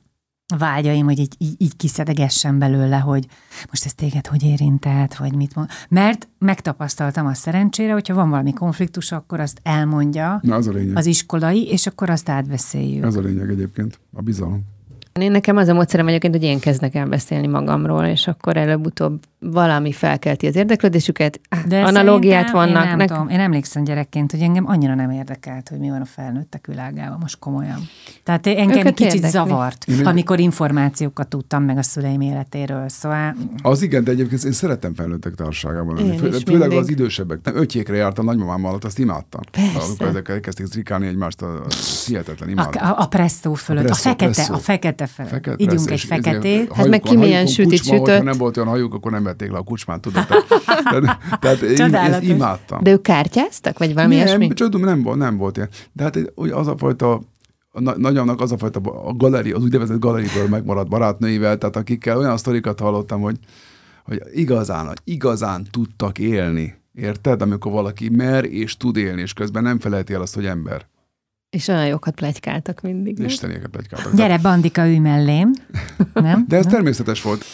S1: vágyaim, hogy így, így, így kiszedegessen belőle, hogy most ez téged hogy érintett, vagy mit mond. Mert megtapasztaltam azt szerencsére, hogyha van valami konfliktus, akkor azt elmondja
S4: Na, az a lényeg.
S1: az iskolai, és akkor azt átbeszéljük.
S4: Ez a lényeg egyébként, a bizalom.
S3: Én nekem az a módszerem egyébként, hogy én kezdek el beszélni magamról, és akkor előbb-utóbb valami felkelti az érdeklődésüket.
S1: De
S3: Analógiát
S1: szerintem
S3: vannak.
S1: Én, nem
S3: Nek-
S1: tudom, én emlékszem gyerekként, hogy engem annyira nem érdekelt, hogy mi van a felnőttek világában, most komolyan. Tehát engem
S3: Őket
S1: kicsit
S3: érdekli.
S1: zavart, amikor információkat tudtam meg a szüleim életéről. Szóval
S4: Az igen, de egyébként én szerettem felnőttek társaságában lenni.
S3: Én
S4: Fő,
S3: is
S4: főleg
S3: mindig.
S4: az idősebbek. Nem, ötjékre jártam nagymamám alatt, azt imádtam.
S3: Persze.
S4: Amikor ezek elkezdték zrikálni egymást, az hihetetlen
S1: a,
S4: imádom.
S1: a, a presszó fölött, a,
S4: presszó,
S1: fekete,
S4: presszó.
S1: a fekete fölött.
S4: Fekete
S1: Ígyunk
S4: presszó,
S1: egy feketét.
S3: Hát meg ki milyen sütit sütött.
S4: nem volt olyan hajuk, akkor nem vették le a kucsmát, tudod. Tehát, tehát én ezt imádtam.
S3: De ők kártyáztak, vagy valami
S4: nem,
S3: ilyesmi?
S4: tudom, nem, volt, nem volt ilyen. De hát az a fajta a na- nagyomnak az a fajta a galeri, az úgynevezett galeriből megmaradt barátnőivel, tehát akikkel olyan sztorikat hallottam, hogy, hogy igazán, igazán tudtak élni. Érted? Amikor valaki mer és tud élni, és közben nem felejti el azt, hogy ember.
S3: És olyan jókat plegykáltak mindig. nem?
S4: Istenieket plegykáltak.
S1: Gyere, Bandika, ülj mellém. Nem?
S4: De ez természetes volt.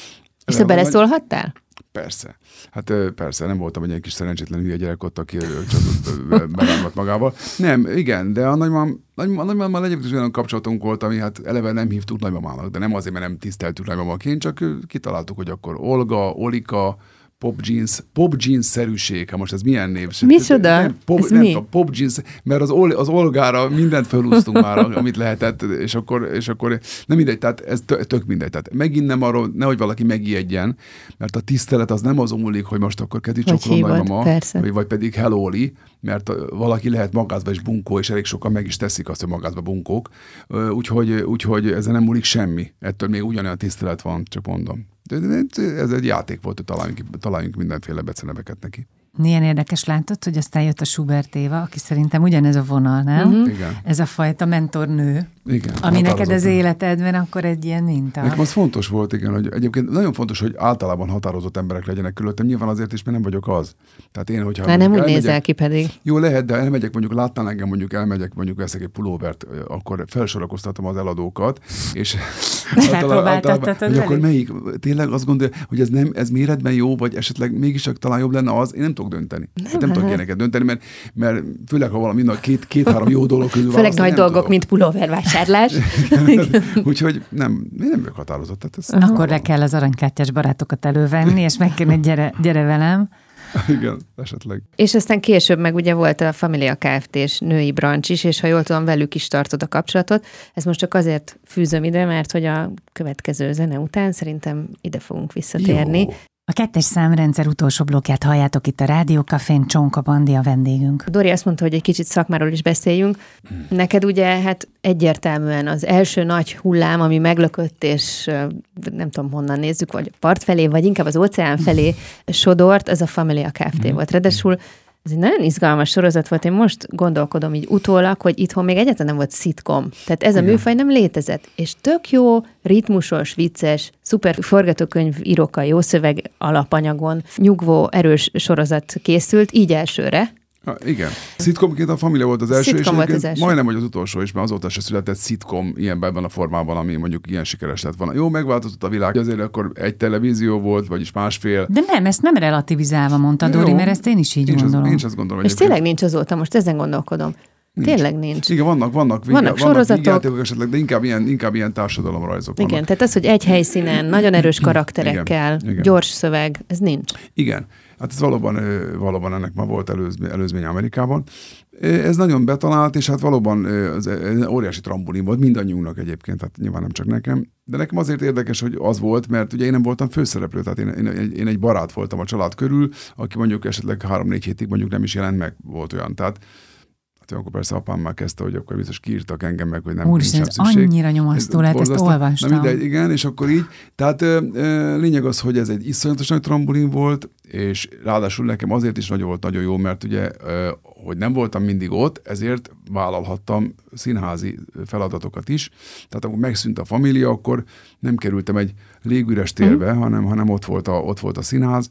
S3: És te beleszólhattál?
S4: Persze. Hát persze, nem voltam egy ilyen kis szerencsétlen hülye gyerek ott, aki csak magával. Nem, igen, de a nagymam, nagymam, a nagymammal egyébként is olyan kapcsolatunk volt, ami hát eleve nem hívtuk nagymamának, de nem azért, mert nem tiszteltük nagymamaként, csak kitaláltuk, hogy akkor Olga, Olika, Pop Jeans, Pop Jeans szerűség, hát most ez milyen név?
S3: Micsoda?
S4: Nem, pop,
S3: Ez
S4: nem
S3: mi?
S4: tudom, Pop Jeans, mert az, Ol, az Olgára mindent felúsztunk már, amit lehetett, és akkor, és akkor nem mindegy, tehát ez tö- tök mindegy. Tehát megint nem arról, nehogy valaki megijedjen, mert a tisztelet az nem azon múlik, hogy most akkor kedi
S3: hívod,
S4: nagymama, vagy, vagy pedig hello Oli, mert valaki lehet magázba is bunkó, és elég sokan meg is teszik azt, hogy magázba bunkók. Úgyhogy, úgyhogy ezzel nem múlik semmi. Ettől még ugyanolyan tisztelet van, csak mondom. De ez egy játék volt, hogy találjunk, találjunk mindenféle beceneveket neki.
S1: Milyen érdekes látod, hogy aztán jött a Schubert Éva, aki szerintem ugyanez a vonal, nem?
S3: Mhm.
S4: Igen.
S1: Ez a fajta mentornő,
S4: Igen.
S1: ami neked az életedben akkor egy ilyen minta.
S4: Nekem az fontos volt, igen, hogy egyébként nagyon fontos, hogy általában határozott emberek legyenek körülöttem. Nyilván azért is, mert nem vagyok az. Tehát én, hogyha
S3: Már nem úgy
S4: mondjuk
S3: nézel ki pedig.
S4: Jó, lehet, de elmegyek, mondjuk láttál engem, mondjuk elmegyek, mondjuk veszek egy pulóvert, akkor felsorakoztatom az eladókat, és
S1: Felpróbáltattad
S4: hogy akkor melyik, tényleg azt gondolja, hogy ez nem, ez méretben jó, vagy esetleg mégis csak talán jobb lenne az, én nem tudok dönteni. Nem, hát nem tudok ilyeneket dönteni, mert, mert főleg, ha valami nagy két, két-három jó dolog közül
S3: Főleg nagy dolgok,
S4: tudok.
S3: mint pulóvervásárlás.
S4: Úgyhogy nem, én nem vagyok határozott. Tehát ez
S1: Akkor le kell az aranykártyás barátokat elővenni, és meg kell, gyere, gyere velem.
S4: Igen, esetleg.
S3: És aztán később meg ugye volt a Familia Kft-s női brancs is, és ha jól tudom, velük is tartod a kapcsolatot. Ezt most csak azért fűzöm ide, mert hogy a következő zene után szerintem ide fogunk visszatérni.
S4: Jó.
S1: A kettes számrendszer utolsó blokkját halljátok itt a Rádiókafén, Csonka Bandi a vendégünk.
S3: Dori azt mondta, hogy egy kicsit szakmáról is beszéljünk. Neked ugye hát egyértelműen az első nagy hullám, ami meglökött, és nem tudom honnan nézzük, vagy part felé, vagy inkább az óceán felé sodort, az a Familia Kft. volt. Ráadásul ez egy nagyon izgalmas sorozat volt. Én most gondolkodom így utólag, hogy itthon még egyáltalán nem volt szitkom. Tehát ez a Igen. műfaj nem létezett. És tök jó, ritmusos, vicces, szuper forgatókönyv írókkal, jó szöveg alapanyagon, nyugvó, erős sorozat készült, így elsőre.
S4: Ha, igen. Szitkomként a Família volt az első, szitkom és volt az első. majdnem, hogy az utolsó is, mert azóta se született szitkom ilyen ebben a formában, ami mondjuk ilyen sikeres lett volna. Jó, megváltozott a világ, azért akkor egy televízió volt, vagyis másfél.
S1: De nem, ezt nem relativizálva mondta Dori, mert ezt én is így
S4: én
S1: gondolom.
S4: Az, is azt gondolom.
S3: És tényleg nincs azóta, most ezen gondolkodom. Nincs. Tényleg nincs.
S4: Igen, vannak, vannak,
S3: vannak, vannak sorozatok.
S4: esetleg, de inkább ilyen, inkább ilyen társadalomrajzok
S3: Igen,
S4: vannak.
S3: tehát az, hogy egy helyszínen, nagyon erős karakterekkel, igen, igen. gyors szöveg, ez nincs.
S4: Igen. Hát ez valóban, valóban ennek ma volt előzmény, előzmény Amerikában. Ez nagyon betalált, és hát valóban az, ez óriási trambulin volt mindannyiunknak egyébként, tehát nyilván nem csak nekem. De nekem azért érdekes, hogy az volt, mert ugye én nem voltam főszereplő, tehát én, én, én egy barát voltam a család körül, aki mondjuk esetleg három-négy hétig mondjuk nem is jelent meg, volt olyan. Tehát Hát akkor persze apám már kezdte, hogy akkor biztos kiírtak engem meg, hogy nem
S1: Úr, ez annyira nyomasztó lehet, ezt olvastam.
S4: Na mindegy, igen, és akkor így. Tehát ö, lényeg az, hogy ez egy iszonyatos nagy trambulin volt, és ráadásul nekem azért is nagyon volt nagyon jó, mert ugye, ö, hogy nem voltam mindig ott, ezért vállalhattam színházi feladatokat is. Tehát amikor megszűnt a família, akkor nem kerültem egy légüres térbe, mm. hanem, hanem ott, volt a, ott volt a színház,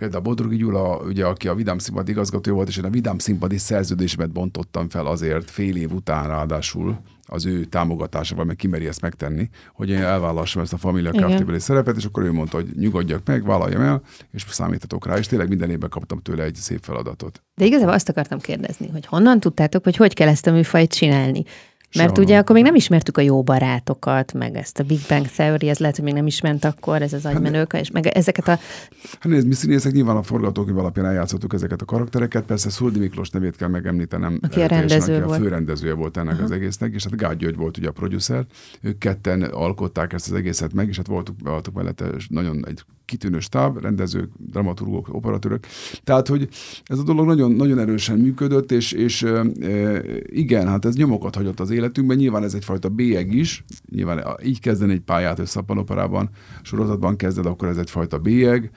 S4: Például Bodrogi Gyula, ugye, aki a Vidám Színpad igazgatója volt, és én a Vidám Színpadi szerződésemet bontottam fel azért fél év után ráadásul az ő támogatásával, meg kimeri ezt megtenni, hogy én elvállassam ezt a Familia kft szerepet, és akkor ő mondta, hogy nyugodjak meg, vállaljam el, és számítatok rá, és tényleg minden évben kaptam tőle egy szép feladatot.
S3: De igazából azt akartam kérdezni, hogy honnan tudtátok, hogy hogy kell ezt a műfajt csinálni? Mert Soha. ugye akkor még nem ismertük a jó barátokat, meg ezt a Big Bang Theory, ez lehet, hogy még nem is ment akkor, ez az hát agymenők, és meg ezeket a...
S4: Hát nézd, mi színészek nyilván a forgatókönyv alapján eljátszottuk ezeket a karaktereket, persze Szuldi Miklós nevét kell megemlítenem.
S3: Aki a rendező
S4: aki
S3: volt.
S4: a főrendezője volt ennek uh-huh. az egésznek, és hát Gágy György volt ugye a producer, ők ketten alkották ezt az egészet meg, és hát voltuk, voltuk mellette nagyon egy kitűnő stáb, rendezők, dramaturgok, operatőrök. Tehát, hogy ez a dolog nagyon, nagyon erősen működött, és, és e, igen, hát ez nyomokat hagyott az életünkben. Nyilván ez egyfajta bélyeg is, nyilván így kezdeni egy pályát összappanoperában, sorozatban kezded, akkor ez egyfajta bélyeg.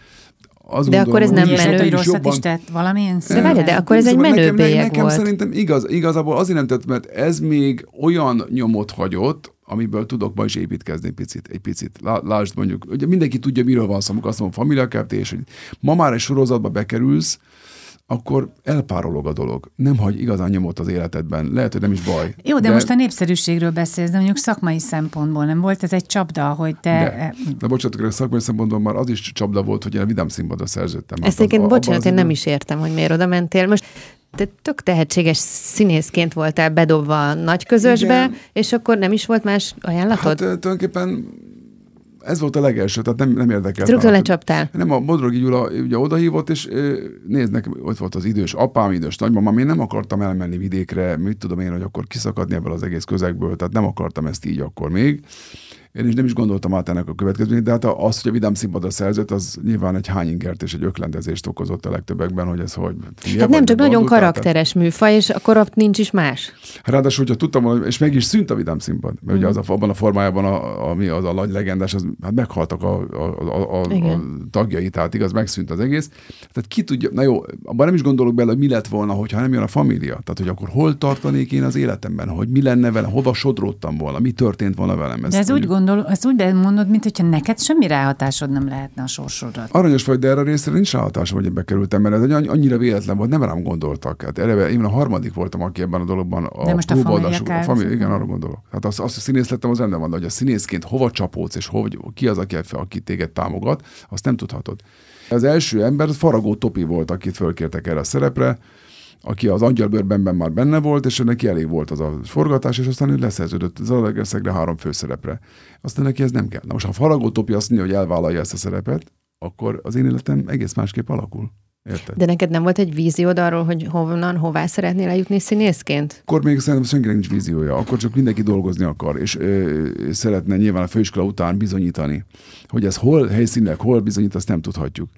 S3: Azt de gondolom, akkor ez nem menő.
S1: Hogy rosszat jobban... is tett valamilyen
S3: De várj, de akkor ez egy menő nekem, bélyeg
S4: nekem
S3: volt.
S4: szerintem igaz, igazából azért nem tett, mert ez még olyan nyomot hagyott, amiből tudok ma is építkezni picit, egy picit. Lásd mondjuk, ugye mindenki tudja, miről van szó, amikor azt mondom, Familia és hogy ma már egy sorozatba bekerülsz, akkor elpárolog a dolog. Nem hagy igazán nyomot az életedben. Lehet, hogy nem is baj.
S1: Jó, de, de most a népszerűségről beszélsz, de mondjuk szakmai szempontból nem volt ez egy csapda, hogy te...
S4: De, de bocsánat, a szakmai szempontból már az is csapda volt, hogy én a Vidám színpadra szerződtem.
S3: Ezt egyébként, bocsánat, én nem is értem, hogy miért oda mentél. Most te tök tehetséges színészként voltál bedobva a nagy közösbe, Igen. és akkor nem is volt más ajánlatod? Hát
S4: tulajdonképpen ez volt a legelső, tehát nem, nem érdekelt.
S3: Rögtön lecsaptál.
S4: Nem, a Bodrogi Gyula ugye odahívott, és nézd nekem, ott volt az idős apám, idős nagymamám, én nem akartam elmenni vidékre, mit tudom én, hogy akkor kiszakadni ebből az egész közegből, tehát nem akartam ezt így akkor még. Én is nem is gondoltam át ennek a következményét, de hát az, hogy a Vidám színpadra szerzett, az nyilván egy hányingert és egy öklendezést okozott a legtöbbekben, hogy ez hogy...
S3: Hát nem csak nagyon karakteres tehát... műfaj, és akkor ott nincs is más.
S4: Ráadásul, hogyha tudtam, és meg is szűnt a Vidám színpad, mert mm. ugye az a, abban a formájában, a, ami az a nagy legendás, az, hát meghaltak a, a, a, a, a tagjai, tehát igaz, megszűnt az egész. Tehát ki tudja, na jó, abban nem is gondolok bele, hogy mi lett volna, hogyha nem jön a família. Tehát, hogy akkor hol tartanék én az életemben, hogy mi lenne vele, hova sodródtam volna, mi történt volna velem.
S1: Ez, ez úgy gondol, ezt úgy mondod, mint hogyha neked semmi ráhatásod nem lehetne a sorsodra.
S4: Aranyos vagy, de erre a részre nincs ráhatásom, hogy bekerültem, mert ez annyira véletlen volt, nem rám gondoltak. Hát eleve én a harmadik voltam, aki ebben a dologban a
S1: de most a família,
S4: a família igen, arra gondolok. Hát azt, azt, hogy színész lettem, az rendben van, de hogy a színészként hova csapódsz, és hova, ki az, aki, aki téged támogat, azt nem tudhatod. Az első ember az Faragó Topi volt, akit fölkértek erre a szerepre, aki az angyalbőrbenben már benne volt, és neki elég volt az a forgatás, és aztán ő leszerződött az Alegerszegre három főszerepre. Aztán neki ez nem kell. Na most, ha Faragó Topi azt mondja, hogy elvállalja ezt a szerepet, akkor az én életem egész másképp alakul. Érted?
S3: De neked nem volt egy víziód arról, hogy honnan, hová szeretnél eljutni színészként?
S4: Akkor még szerintem senkinek nincs víziója, akkor csak mindenki dolgozni akar, és ö, szeretne nyilván a főiskola után bizonyítani. Hogy ez hol helyszínek, hol bizonyít, azt nem tudhatjuk.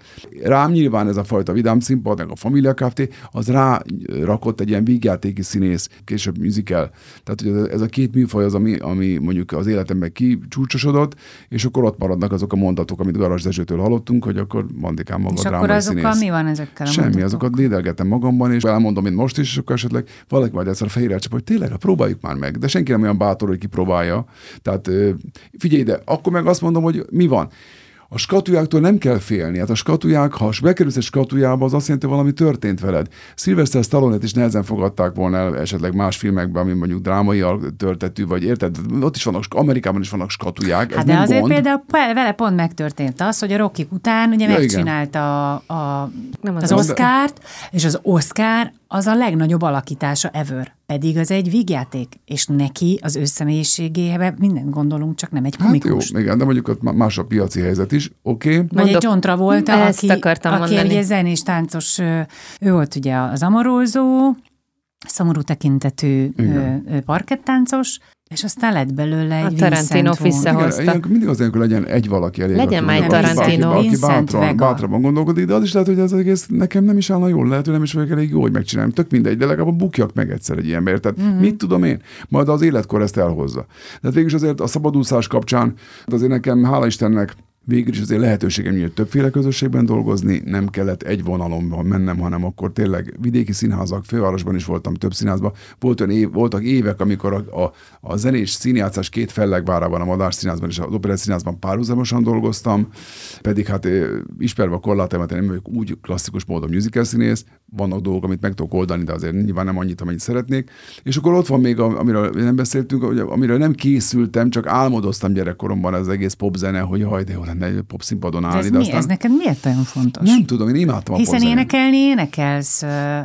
S4: Rám nyilván ez a fajta vidám színpad, meg a Familia Kft. az rá rakott egy ilyen vígjátéki színész, később musical. Tehát hogy ez a két műfaj az, ami, ami mondjuk az életemben kicsúcsosodott, és akkor ott maradnak azok a mondatok, amit Garas Dezsőtől hallottunk, hogy akkor Mandikám maga
S1: És akkor azokkal
S4: színész.
S1: mi van ezekkel a
S4: Semmi,
S1: mondatokkal?
S4: azokat dédelgetem magamban, és elmondom, mint most is, és akkor esetleg valaki majd egyszer a fejére csap, hogy tényleg, hát próbáljuk már meg. De senki nem olyan bátor, hogy kipróbálja. Tehát figyelj ide, akkor meg azt mondom, hogy mi van. A skatujáktól nem kell félni. Hát a skatuják, ha bekerülsz egy skatujába, az azt jelenti, hogy valami történt veled. Sylvester stallone is nehezen fogadták volna el esetleg más filmekben, ami mondjuk drámai töltetű, vagy érted? Ott is vannak, Amerikában is vannak skatuják. ez
S1: Hát de
S4: nem
S1: azért
S4: gond.
S1: például vele pont megtörtént az, hogy a Rocky után ugye
S4: Ja,
S1: megcsinálta a, a,
S3: Nem az
S1: az
S4: az-
S1: Oscárt, és az Oscar az a legnagyobb alakítása ever. Pedig az egy vígjáték, és neki az ő személyiségébe minden gondolunk, csak nem egy
S4: Hát jó,
S1: komikus.
S4: igen, de mondjuk ott más a piaci helyzet is, oké. Okay.
S1: Vagy egy John Travolta,
S3: Ezt
S1: aki,
S3: akartam
S1: aki
S3: mondani.
S1: egy zenés, táncos, ő volt ugye az amorózó, szomorú tekintetű
S4: Igen.
S1: parkettáncos, és aztán lett belőle egy
S3: A Tarantino
S1: Vincent Vaughn.
S3: vissza-
S4: Igen, mindig az ilyenkor legyen egy valaki elég.
S3: Legyen már egy Tarantino.
S4: Aki, aki
S1: Vincent
S4: bátran,
S1: Vega.
S4: bátrabban gondolkodik, de az is lehet, hogy ez az egész nekem nem is állna jól, lehet, hogy nem is vagyok elég jó, hogy megcsinálom. Tök mindegy, de legalább bukjak meg egyszer egy ilyenbe, érted?
S1: Mhm.
S4: Mm-hmm. Mit tudom én? Majd az életkor ezt elhozza. De végül is azért a szabadúszás kapcsán, azért nekem, hála Istennek, végül is azért lehetőségem nyílt többféle közösségben dolgozni, nem kellett egy vonalon mennem, hanem akkor tényleg vidéki színházak, fővárosban is voltam, több színházban. Volt olyan év, voltak évek, amikor a, a, a zenés színjátszás két fellegvárában, a Madár Színházban és az Operett Színházban párhuzamosan dolgoztam, pedig hát ismerve a korlátomat, én nem vagyok úgy klasszikus módon musical színész, vannak dolgok, amit meg tudok oldani, de azért nyilván nem annyit, amennyit szeretnék. És akkor ott van még, amiről nem beszéltünk, amiről nem készültem, csak álmodoztam gyerekkoromban az egész popzene, hogy jaj, de jó lenne egy pop színpadon
S1: De
S4: állni.
S1: ez,
S4: de
S1: mi?
S4: aztán
S1: ez neked miért olyan fontos?
S4: nem tudom, én imádtam a
S1: Hiszen énekelni énekelsz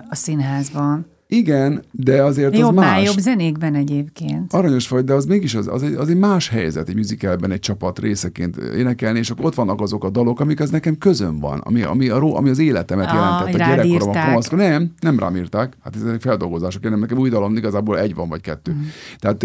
S1: a színházban.
S4: Igen, de azért az
S1: Jobbnál
S4: más.
S1: jobb zenékben egyébként.
S4: Aranyos vagy, de az mégis az, az, egy, az egy más helyzet egy musicalben egy csapat részeként énekelni, és akkor ott vannak azok a dalok, amik az nekem közön van, ami, ami, a, ami az életemet
S1: Ah,
S4: jelentett, a
S1: írták.
S4: kamaszkor. Nem, nem rám írták, hát ezek feldolgozások, én nem, nekem új dalom igazából egy van, vagy kettő.
S1: Mhm.
S4: Tehát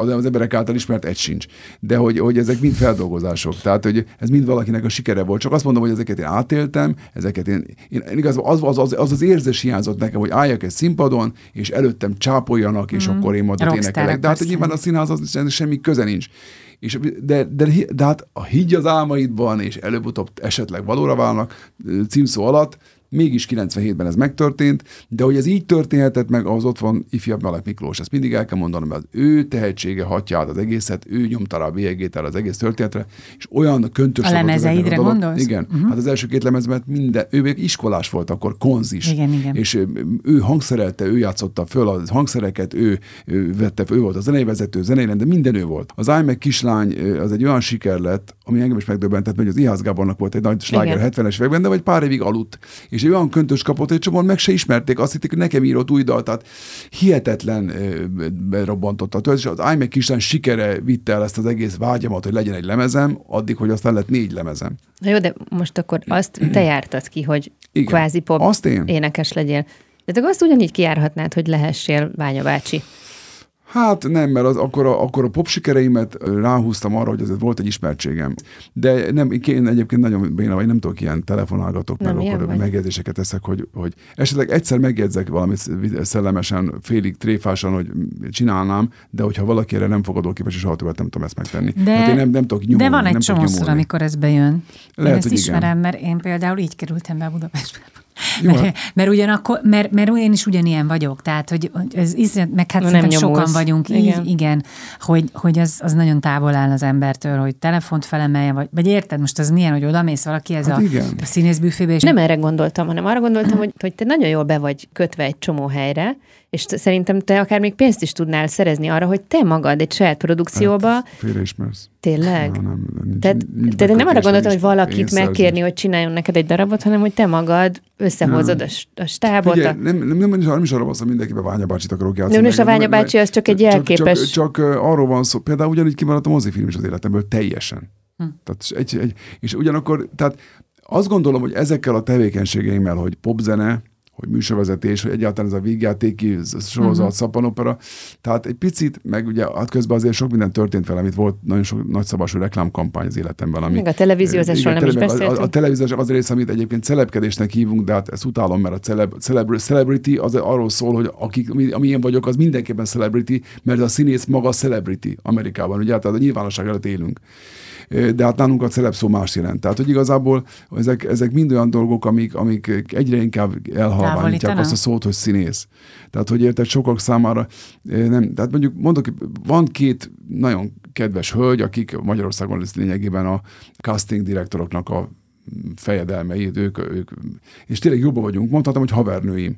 S4: az az emberek által ismert egy sincs. De hogy, hogy ezek mind feldolgozások, tehát hogy ez mind valakinek a sikere volt. Csak azt mondom, hogy ezeket én átéltem, ezeket én, én, én igazából az, az, az, az, az érzés hiányzott nekem, hogy álljak egy színpadon, és előttem csápoljanak, és akkor én majd énekelek. De hát nyilván a színház az semmi köze nincs. És, de, de, de hát a higgy az álmaidban, és előbb-utóbb esetleg valóra válnak címszó alatt, mégis 97-ben ez megtörtént, de hogy ez így történhetett meg, az ott van ifjabb Melek Miklós. Ezt mindig el kell mondanom, mert az ő tehetsége hatja át az egészet, ő nyomta rá a bélyegét el az egész történetre, és olyan köntös
S1: A lemezeidre gondolsz?
S4: Igen. Uh-huh. Hát az első két lemezmet minden, ő még iskolás volt akkor, konzis.
S1: Igen, igen.
S4: És ő, ő hangszerelte, ő játszotta föl a hangszereket, ő, ő vette, ő volt a zenei vezető, zenei de minden ő volt. Az Áj meg kislány az egy olyan siker lett, ami engem is megdöbbentett, hogy az Ihász Gábornak volt egy nagy sláger
S3: Igen.
S4: 70-es években, de vagy pár évig aludt. És egy olyan köntös kapott, egy csomóan meg se ismerték, azt hitték, hogy nekem írott új dalt, tehát hihetetlen ö, berobbantotta. És az Áj meg kislány sikere vitte el ezt az egész vágyamat, hogy legyen egy lemezem, addig, hogy aztán lett négy lemezem.
S3: Na jó, de most akkor azt te jártad ki, hogy
S4: Igen.
S3: kvázi pop
S4: Azt én?
S3: énekes legyél. De te azt ugyanígy kijárhatnád, hogy lehessél Ványa bácsi.
S4: Hát nem, mert az, akkor, a, akkor a pop sikereimet ráhúztam arra, hogy azért volt egy ismertségem. De nem, én egyébként nagyon béna vagy, nem tudok ilyen telefonálgatok,
S3: Nem,
S4: meg akkor
S3: vagy.
S4: megjegyzéseket teszek, hogy, hogy esetleg egyszer megjegyzek valamit szellemesen, félig tréfásan, hogy csinálnám, de hogyha valaki erre nem fogadóképes, és soha többet nem tudom ezt megtenni.
S1: De,
S4: hát én nem, nem tudok nyomulni.
S1: de van egy csomószor, amikor ez bejön.
S4: Lehet,
S1: én ezt
S4: hogy igen.
S1: ismerem, mert én például így kerültem be Budapestbe.
S4: Jó,
S1: mert, mert, ugyanakkor, mert, mert én is ugyanilyen vagyok, tehát, hogy ez iszonyat, meg hát
S3: Nem
S1: sokan vagyunk így,
S3: Igen.
S1: igen, hogy, hogy az, az nagyon távol áll az embertől, hogy telefont felemelje, vagy, vagy érted, most az milyen, hogy oda mész valaki ez
S4: Hát
S1: a,
S4: igen.
S1: a színészbüfébe, és
S3: Nem erre gondoltam, hanem arra gondoltam, hogy, hogy te nagyon jól be vagy kötve egy csomó helyre, és te- szerintem te akár még pénzt is tudnál szerezni arra, hogy te magad egy saját produkcióba,
S4: Hát, félreismersz.
S3: tényleg.
S4: Na, nem, nincs,
S3: Tehát,
S4: nincs
S3: tehát nem arra gondoltam, hogy valakit megkérni, hogy csináljon neked egy darabot, hanem hogy te magad összehozod a, s- a stábot.
S4: Ugye,
S3: A...
S4: nem, nem, nem, nem, nem is arról van szó, hogy mindenkiben Ványa bácsit akarok játszani.
S3: Nem, és a
S4: meg-
S3: Ványa bácsi az csak egy jelképes-
S4: Csak, csak, csak, arról van szó, például ugyanígy kimaradt a mozifilm is az életemből teljesen. Hm. Tehát egy, egy, és ugyanakkor, tehát azt gondolom, hogy ezekkel a tevékenységeimmel, hogy popzene, hogy műsorvezetés, hogy egyáltalán ez a vígjátéki sorozat, uh-huh. szappanopera. Tehát egy picit, meg ugye hát közben azért sok minden történt velem, itt volt nagyon sok nagyszabású reklámkampány az életemben. Ami,
S3: Még a televíziózásról nem is beszéltünk.
S4: A, a, televíziós az rész, amit egyébként celebkedésnek hívunk, de hát ezt utálom, mert a celeb, celeb, celebrity az arról szól, hogy akik, ami, ami én vagyok, az mindenképpen celebrity, mert a színész maga celebrity Amerikában, ugye, tehát a nyilvánosság előtt élünk de hát nálunk a celeb szó más jelent. Tehát, hogy igazából ezek, ezek mind olyan dolgok, amik, amik egyre inkább elhalványítják azt a szót, hogy színész. Tehát, hogy érted, sokak számára nem, tehát mondjuk mondok, van két nagyon kedves hölgy, akik Magyarországon lesz lényegében a casting direktoroknak a fejedelmei, ők, ők, és tényleg jobban vagyunk. Mondhatom, hogy havernőim.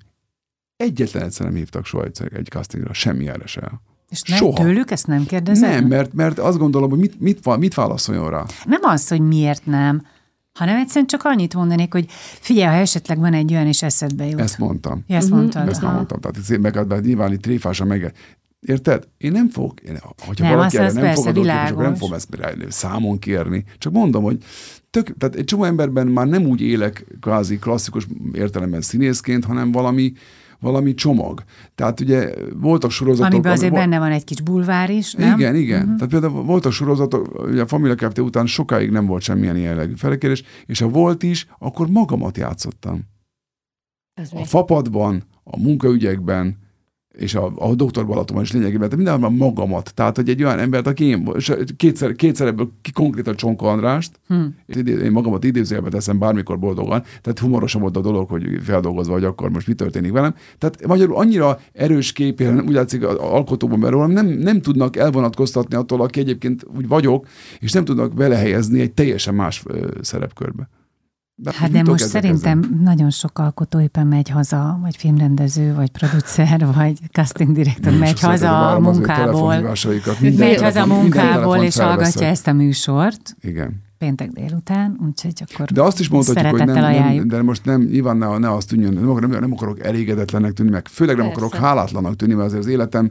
S4: Egyetlen egyszer nem hívtak soha egyszer egy castingra, semmi erre se.
S1: És nem Soha. tőlük ezt nem kérdezem?
S4: Nem, mert, mert azt gondolom, hogy mit, mit, mit válaszoljon rá.
S1: Nem az, hogy miért nem, hanem egyszerűen csak annyit mondanék, hogy figyelj, ha esetleg van egy olyan, és eszedbe jut.
S4: Ezt mondtam.
S1: Ja, ezt uh-huh. mondtad.
S4: Ezt nem mondtam. Tehát szép meg, nyilván itt tréfásan meg. Érted? Én nem fogok, én, hogyha
S1: nem,
S4: valaki
S1: az
S4: nem
S1: fogadok,
S4: nem fogom ezt számon kérni. Csak mondom, hogy tök, tehát egy csomó emberben már nem úgy élek kvázi klasszikus értelemben színészként, hanem valami, valami csomag. Tehát ugye voltak sorozatok...
S1: Amiben azért benne van egy kis bulvár is, nem?
S4: Igen, igen. Uh-huh. Tehát például voltak sorozatok, ugye a Family Kft. után sokáig nem volt semmilyen jellegű felkérés, és ha volt is, akkor magamat játszottam. Ez a mi? fapadban, a munkaügyekben, és a, a doktor Balatonban is lényegében, tehát mindenhol magamat. Tehát, hogy egy olyan embert, aki én, kétszer, kétszer ebből konkrétan Csonka Andrást, hmm. és én magamat idézőjelbe teszem bármikor boldogan, tehát humorosan volt a dolog, hogy feldolgozva, hogy akkor most mi történik velem. Tehát magyarul annyira erős kép, úgy látszik alkotóban belőlem, nem, nem tudnak elvonatkoztatni attól, aki egyébként úgy vagyok, és nem tudnak belehelyezni egy teljesen más szerepkörbe.
S1: De hát de most szerintem ezen? nagyon sok alkotó éppen megy haza, vagy filmrendező, vagy producer, vagy casting director megy haza a munkából. Megy haza a munkából, és hallgatja ezt a műsort.
S4: Igen
S1: péntek délután, úgyhogy akkor
S4: De azt is mondhatjuk, hogy nem, nem, de most nem, nyilván ne, ne azt tűnjön, nem, nem, nem akarok elégedetlenek tűnni, meg főleg nem Persze. akarok hálátlanak tűnni, mert azért az életem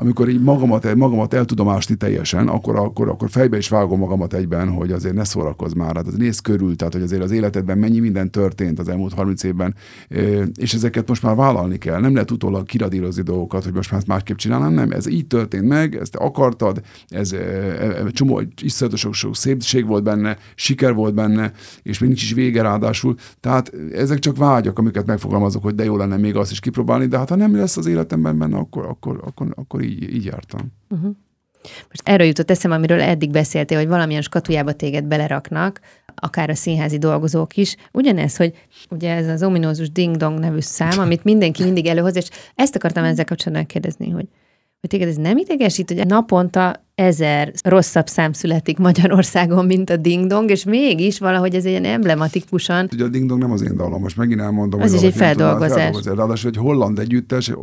S4: amikor így magamat, magamat el tudom ásni teljesen, akkor, akkor, akkor fejbe is vágom magamat egyben, hogy azért ne szórakozz már, hát nézz körül, tehát hogy azért az életedben mennyi minden történt az elmúlt 30 évben, és ezeket most már vállalni kell. Nem lehet utólag kiradírozni dolgokat, hogy most már másképp csinálnám, nem, ez így történt meg, ezt akartad, ez csomó, iszonyatos sok szépség volt benne, siker volt benne, és még nincs is vége ráadásul. Tehát ezek csak vágyak, amiket megfogalmazok, hogy de jó lenne még azt is kipróbálni, de hát ha nem lesz az életemben benne, akkor, akkor, akkor, akkor így így, így jártam. Uh-huh.
S3: Most erről jutott eszem, amiről eddig beszéltél, hogy valamilyen skatujába téged beleraknak, akár a színházi dolgozók is. Ugyanez, hogy ugye ez az ominózus Ding Dong nevű szám, amit mindenki mindig előhoz, és ezt akartam ezzel kapcsolatban kérdezni, hogy, hogy téged ez nem idegesít, hogy naponta ezer rosszabb szám születik Magyarországon, mint a Ding Dong, és mégis valahogy ez ilyen emblematikusan.
S4: Ugye a Ding Dong nem az én dalom, most megint elmondom.
S3: Az is egy feldolgozás. feldolgozás.
S4: Ráadásul egy holland együttes, egy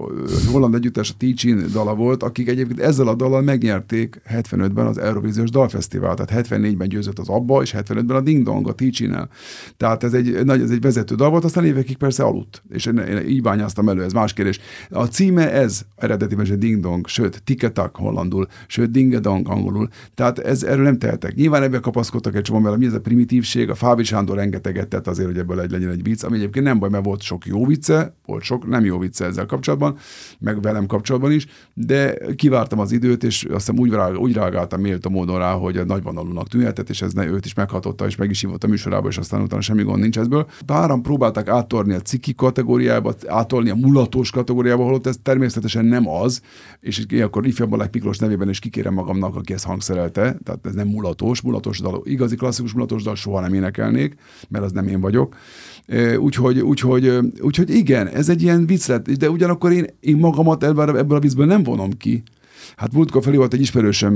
S4: holland együttes a Teaching dala volt, akik egyébként ezzel a dallal megnyerték 75-ben az Eurovíziós Dalfesztivál, tehát 74-ben győzött az Abba, és 75-ben a Ding Dong a teaching -el. Tehát ez egy, nagy, ez egy vezető dal volt, aztán évekig persze aludt, és én, én így bányáztam elő, ez más kérdés. A címe ez eredetiben, hogy Ding Dong, sőt, Tiketak hollandul, sőt, Ding dang angolul. Tehát ez, erről nem tehetek. Nyilván ebben kapaszkodtak egy csomó, mert mi ez a primitívség, a Fábi Sándor rengeteget tett azért, hogy ebből egy legyen egy vicc, ami egyébként nem baj, mert volt sok jó vicce, volt sok nem jó vicce ezzel kapcsolatban, meg velem kapcsolatban is, de kivártam az időt, és azt hiszem úgy, rág, úgy reagáltam méltó módon rá, hogy nagyvonalúnak tűnhetett, és ez ne, őt is meghatotta, és meg is hívott a műsorába, és aztán utána semmi gond nincs ezből. Páran próbálták áttorni a ciki kategóriába, átolni a mulatós kategóriába, holott ez természetesen nem az, és akkor ifjabb Balák Miklós nevében is kikérem magam annak, aki ezt hangszerelte, tehát ez nem mulatos, mulatos dal, igazi klasszikus mulatos dal soha nem énekelnék, mert az nem én vagyok. Úgyhogy, úgyhogy, úgyhogy igen, ez egy ilyen vicc de ugyanakkor én, én magamat ebből a viccből nem vonom ki. Hát múltkor felé volt egy ismerősöm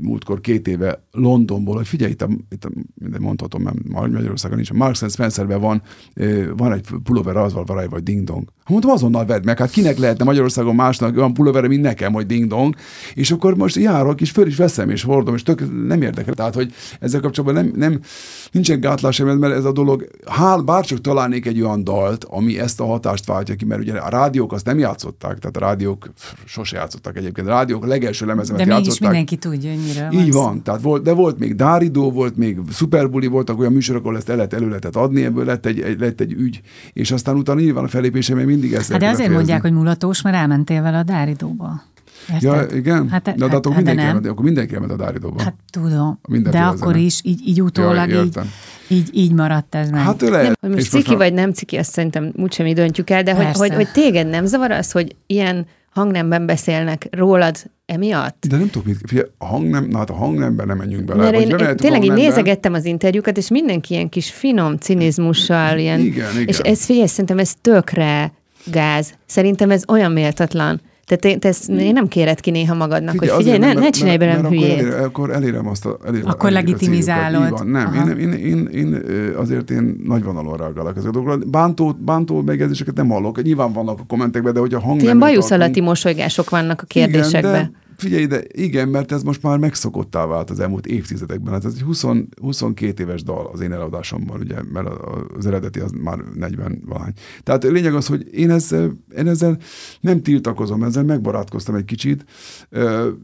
S4: múltkor két éve Londonból, hogy figyelj, itt, a, itt a, mondhatom, mert Magyarországon nincs, a Marks Spencerben van, van egy pulóver, az van rajta, vagy ding dong. Mondtam, azonnal vedd meg, hát kinek lehetne Magyarországon másnak olyan pulóverre, mint nekem, hogy ding dong, és akkor most járok, és föl is veszem, és hordom, és tök nem érdekel. Tehát, hogy ezzel kapcsolatban nem, nem nincsen gátlás mert ez a dolog, hál, bárcsak találnék egy olyan dalt, ami ezt a hatást váltja ki, mert ugye a rádiók azt nem játszották, tehát a rádiók sose játszottak egyébként. A rádiók legelső lemezemet
S1: De mégis
S4: játszották.
S1: mindenki tudja, hogy miről
S4: Így
S1: szó.
S4: van, tehát volt, de volt még Dáridó, volt még Superbuli, voltak olyan műsorok, ahol ezt el lehet, elő lehetett adni, ebből lett egy, egy, lett egy ügy, és aztán utána nyilván a felépésem még mindig ezt
S1: Hát de azért mondják, hogy mulatós, mert elmentél vele a Dáridóba.
S4: Ja,
S1: Érted?
S4: igen?
S1: Hát,
S4: Hát, de, de
S1: hát,
S4: akkor
S1: hát de
S4: mindenki,
S1: nem.
S4: elment, akkor mindenki elment a Dáridóba.
S1: Hát tudom,
S4: Minden
S1: de akkor
S4: zene.
S1: is így, így utólag
S4: Ja,
S1: így,
S4: értem.
S1: így, így maradt ez meg.
S4: hát lehet.
S3: Hogy most
S4: És
S3: ciki
S4: már-
S3: vagy nem ciki, azt szerintem úgysem mi döntjük el, de hogy, hogy, hogy téged nem zavar az, hogy ilyen hangnemben beszélnek rólad emiatt?
S4: De nem tudok mit, figyelj, a hangnem, na hát a hangnemben nem menjünk bele.
S3: Mert én, én tényleg így nézegettem az interjúkat, és mindenki ilyen kis finom cinizmussal, ilyen,
S4: Igen, igen.
S3: és ez figyelj, szerintem ez tökre gáz. Szerintem ez olyan méltatlan. Tehát én, te ezt, én nem kéred ki néha magadnak, hogy figyelj,
S4: azért
S3: ne,
S4: nem,
S3: ne
S4: mert-
S3: csinálj
S4: mert- mert
S3: hülyét.
S4: Akkor, elérem, akkor elérem azt a... Elérem,
S1: Akkor
S4: elérjük a
S1: legitimizálod.
S4: célokat. Így van. Nem, én, én, én, én, azért én nagyvonalon reagálok ezeket a dolgokra. Bántó, bántó megjegyzéseket nem hallok. Nyilván vannak a kommentekben, de hogy a hang
S3: Ilyen bajusz alatti mosolygások vannak a
S4: Igen,
S3: kérdésekben.
S4: de figyelj, de igen, mert ez most már megszokottá vált az elmúlt évtizedekben. Hát ez egy 20, 22 éves dal az én eladásomban, ugye, mert az eredeti az már 40 valány. Tehát a lényeg az, hogy én ezzel, én ezzel nem tiltakozom, ezzel megbarátkoztam egy kicsit,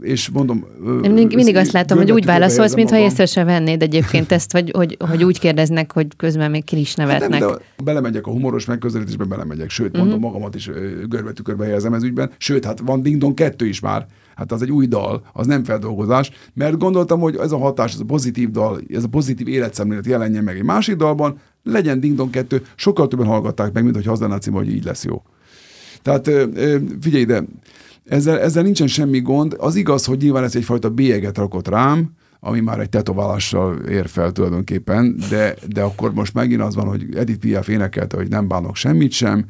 S4: és mondom...
S3: Én mindig, mindig azt látom, hogy úgy válaszolsz, mintha észre se vennéd egyébként ezt, vagy hogy, hogy úgy kérdeznek, hogy közben még ki is
S4: Hát
S3: nevetnek.
S4: nem, de belemegyek a humoros megközelítésbe, belemegyek. Sőt, mondom, magamat is görbetükörbe helyezem ez ügyben. Sőt, hát van Ding Dong 2 is már. Hát az egy új dal, az nem feldolgozás, mert gondoltam, hogy ez a hatás, ez a pozitív dal, ez a pozitív életszemlélet jelenjen meg egy másik dalban, legyen Ding Dong 2, sokkal többen hallgatták meg, mint hogy az lenne a címe, hogy így lesz jó. Tehát figyelj ide, ezzel, ezzel nincsen semmi gond. Az igaz, hogy nyilván ez egyfajta bélyeget rakott rám, ami már egy tetoválással ér fel tulajdonképpen, de, de akkor most megint az van, hogy Edith Piaf énekelte, hogy nem bánok semmit sem.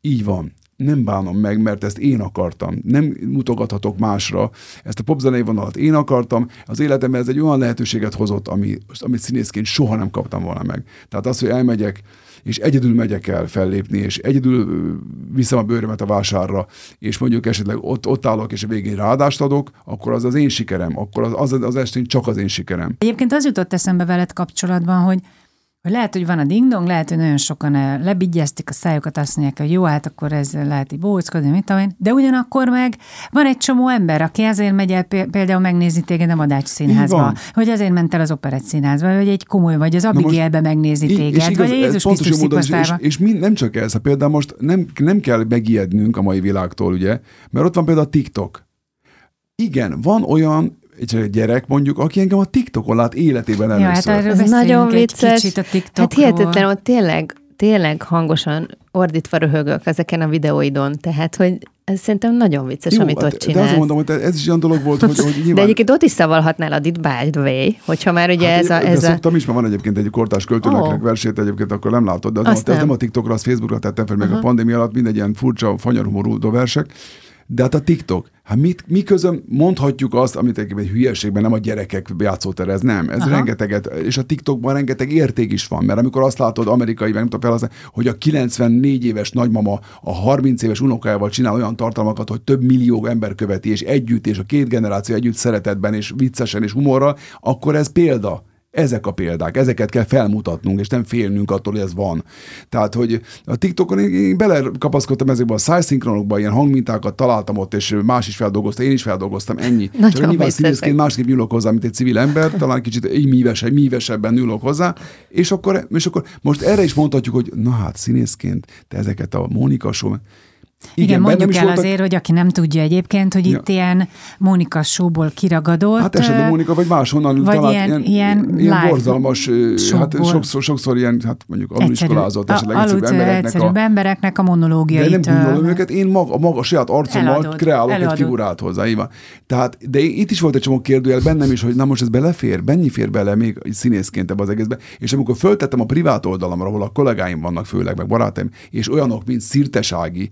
S4: Így van. Nem bánom meg, mert ezt én akartam. Nem mutogathatok másra. Ezt a popzenei vonalat én akartam. Az életemben ez egy olyan lehetőséget hozott, ami, amit színészként soha nem kaptam volna meg. Tehát az, hogy elmegyek, és egyedül megyek el fellépni, és egyedül viszem a bőrömet a vásárra, és mondjuk esetleg ott, ott állok, és a végén ráadást adok, akkor az az én sikerem, akkor az, az, az estén csak az én sikerem.
S1: Egyébként az jutott eszembe veled kapcsolatban, hogy hogy lehet, hogy van a ding-dong, lehet, hogy nagyon sokan eh, lebigyeztik a szájukat, azt mondják, hogy jó, hát akkor ez lehet így bóckodni, mit tudom én. De ugyanakkor meg van egy csomó ember, aki azért megy el pé- például megnézni téged a Madács színházba, hogy azért ment el az operett színházba, vagy egy komoly, vagy az Abigailbe megnézni
S4: Így-
S1: téged, vagy a Jézus
S4: pontosan
S1: Krisztus
S4: mondod, és, és, és mind, nem csak ez, például most nem, nem kell megijednünk a mai világtól, ugye, mert ott van például a TikTok. Igen, van olyan egy gyerek mondjuk, aki engem a TikTokon lát életében
S1: Ja, hát
S4: először.
S1: erről
S3: Ez nagyon
S1: egy
S3: vicces.
S1: kicsit a
S3: Hát
S1: TikTokról.
S3: hihetetlen, ott tényleg, tényleg hangosan ordítva röhögök ezeken a videóidon. Tehát, hogy ez szerintem nagyon vicces,
S4: Jó,
S3: amit
S4: hát,
S3: ott
S4: de
S3: csinálsz.
S4: azt mondom, hogy ez is olyan dolog volt, hogy, hogy nyilván...
S3: De egyébként ott is szavalhatnál a Dit by the way, hogyha már ugye
S4: Hát
S3: ez a... Ez
S4: de
S3: a...
S4: szoktam is, mert van egyébként egy kortás költőnek oh. versét, egyébként akkor nem látod, de az,
S3: Azt
S4: nem.
S3: nem.
S4: a TikTokra, az Facebookra tettem fel, meg a pandémia alatt mindegy ilyen furcsa, fanyarhumorú versek. De hát a TikTok, hát mit, mi közön mondhatjuk azt, amit egy hülyeségben nem a gyerekek játszótere, ez nem. Ez
S1: Aha.
S4: Rengeteget, és a TikTokban rengeteg érték is van, mert amikor azt látod amerikai, nem tudom hogy a 94 éves nagymama a 30 éves unokájával csinál olyan tartalmakat, hogy több millió ember követi, és együtt, és a két generáció együtt szeretetben, és viccesen, és humorral, akkor ez példa. Ezek a példák, ezeket kell felmutatnunk, és nem félnünk attól, hogy ez van. Tehát, hogy a TikTokon én, én belekapaszkodtam ezekbe a szájszinkronokba, ilyen hangmintákat találtam ott, és más is feldolgozta, én is feldolgoztam, ennyi.
S3: Nagyon
S4: Csak nyilván színészként másképp nyúlok hozzá, mint egy civil ember, talán kicsit mívesebb, mívesebben nyúlok hozzá, és akkor, és akkor most erre is mondhatjuk, hogy na hát színészként te ezeket a Mónika show,
S1: Igen,
S4: bennem
S1: mondjuk el
S4: voltak-
S1: azért, hogy aki nem tudja egyébként, hogy itt
S4: Ja.
S1: ilyen Mónika showból kiragadott.
S4: Hát esetleg Mónika, vagy máshonnan
S1: vagy
S4: talált
S1: ilyen-
S4: ilyen,
S1: ilyen
S4: borzalmas, hát sokszor, sokszor ilyen, hát mondjuk aluliskolázott esetleg
S1: a-
S4: egyszerű
S1: aludt,
S4: embereknek
S1: egyszerűbb
S4: a,
S1: embereknek a
S4: de
S1: monológiait.
S4: nem bűnölöm
S1: ö,
S4: őket, én maga, maga saját arcommal
S1: Eladod,
S4: kreálok
S1: eladod.
S4: egy figurát hozzá, így van. Tehát, de itt is volt egy csomó kérdőjel bennem is, hogy na most ez belefér, mennyi fér bele még színészként ebbe az egészbe. És amikor föltettem a privát oldalamra, ahol a kollégáim vannak főleg, meg barátaim, és olyanok, mint Szirtesági,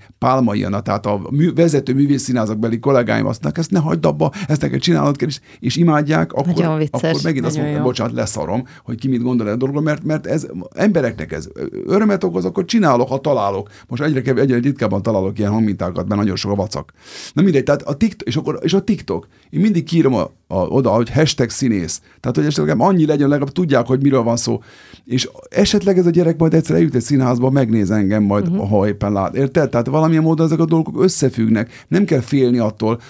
S4: Jana, tehát a mű, vezető művészszínázak beli kollégáim azt mondják, ezt ne hagyd abba, ezt neked csinálnod kell, és, és imádják, akkor,
S3: vicces.
S4: akkor megint azt mondom, bocsánat, leszarom, hogy ki mit gondol a dologról, mert, mert ez embereknek ez örömet okoz, akkor csinálok, ha találok. Most egyre, kev, egyre ritkábban találok ilyen hangmintákat, mert nagyon sok a vacak. Na mindegy, tehát a TikTok, és, akkor, és a TikTok. Én mindig kírom a, a, oda, hogy hashtag színész. Tehát, hogy esetleg annyi legyen, legalább tudják, hogy miről van szó. És esetleg ez a gyerek majd egyszer eljut egy színházba, megnéz engem majd, uh-huh. ha éppen lát. Érted? Tehát valamilyen módon ezek a dolgok összefüggnek. Nem kell félni attól,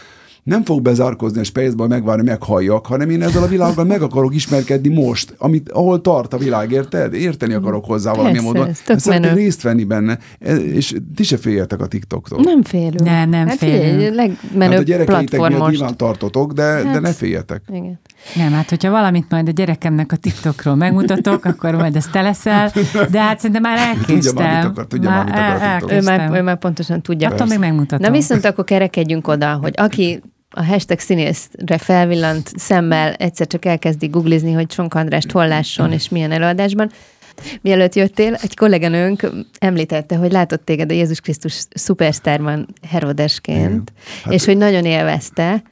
S4: nem fog bezárkozni a spaceből megvárni, meghalljak, hanem én ezzel a világgal meg akarok ismerkedni most, amit, ahol tart a világ, érted? Érteni akarok hozzá
S3: Persze,
S4: módon.
S3: ez
S4: Szeretnék részt venni benne, E- és ti se féljetek a TikToktól.
S3: Nem félünk.
S1: Ne, nem
S3: hát
S1: félünk.
S3: figyelj,
S4: Hát a
S3: legmenőbb
S4: gyerekeitek
S3: platform
S4: miatt
S3: most.
S4: nyilván tartotok, de, de
S3: Hát-
S4: ne féljetek.
S3: Igen.
S1: Nem, hát hogyha valamit majd a gyerekemnek a TikTokról megmutatok, akkor majd ezt te leszel, de hát szerintem már elkéstem.
S4: Tudja már, mit akar, tudja már, mit akar TikTok.
S3: Ő már,
S1: elkéstem.
S3: ő már pontosan tudja.
S1: Attól még megmutatom.
S3: Na viszont akkor kerekedjünk oda, hogy aki a hashtag színészre felvillant szemmel egyszer csak elkezdi googlizni, hogy Csonk Andrást hol lásson és milyen előadásban. Mielőtt jöttél, egy kolléganőnk említette, hogy látott téged a Jézus Krisztus szupersztárban Herodesként,
S4: Hát-
S3: és hogy nagyon élvezte,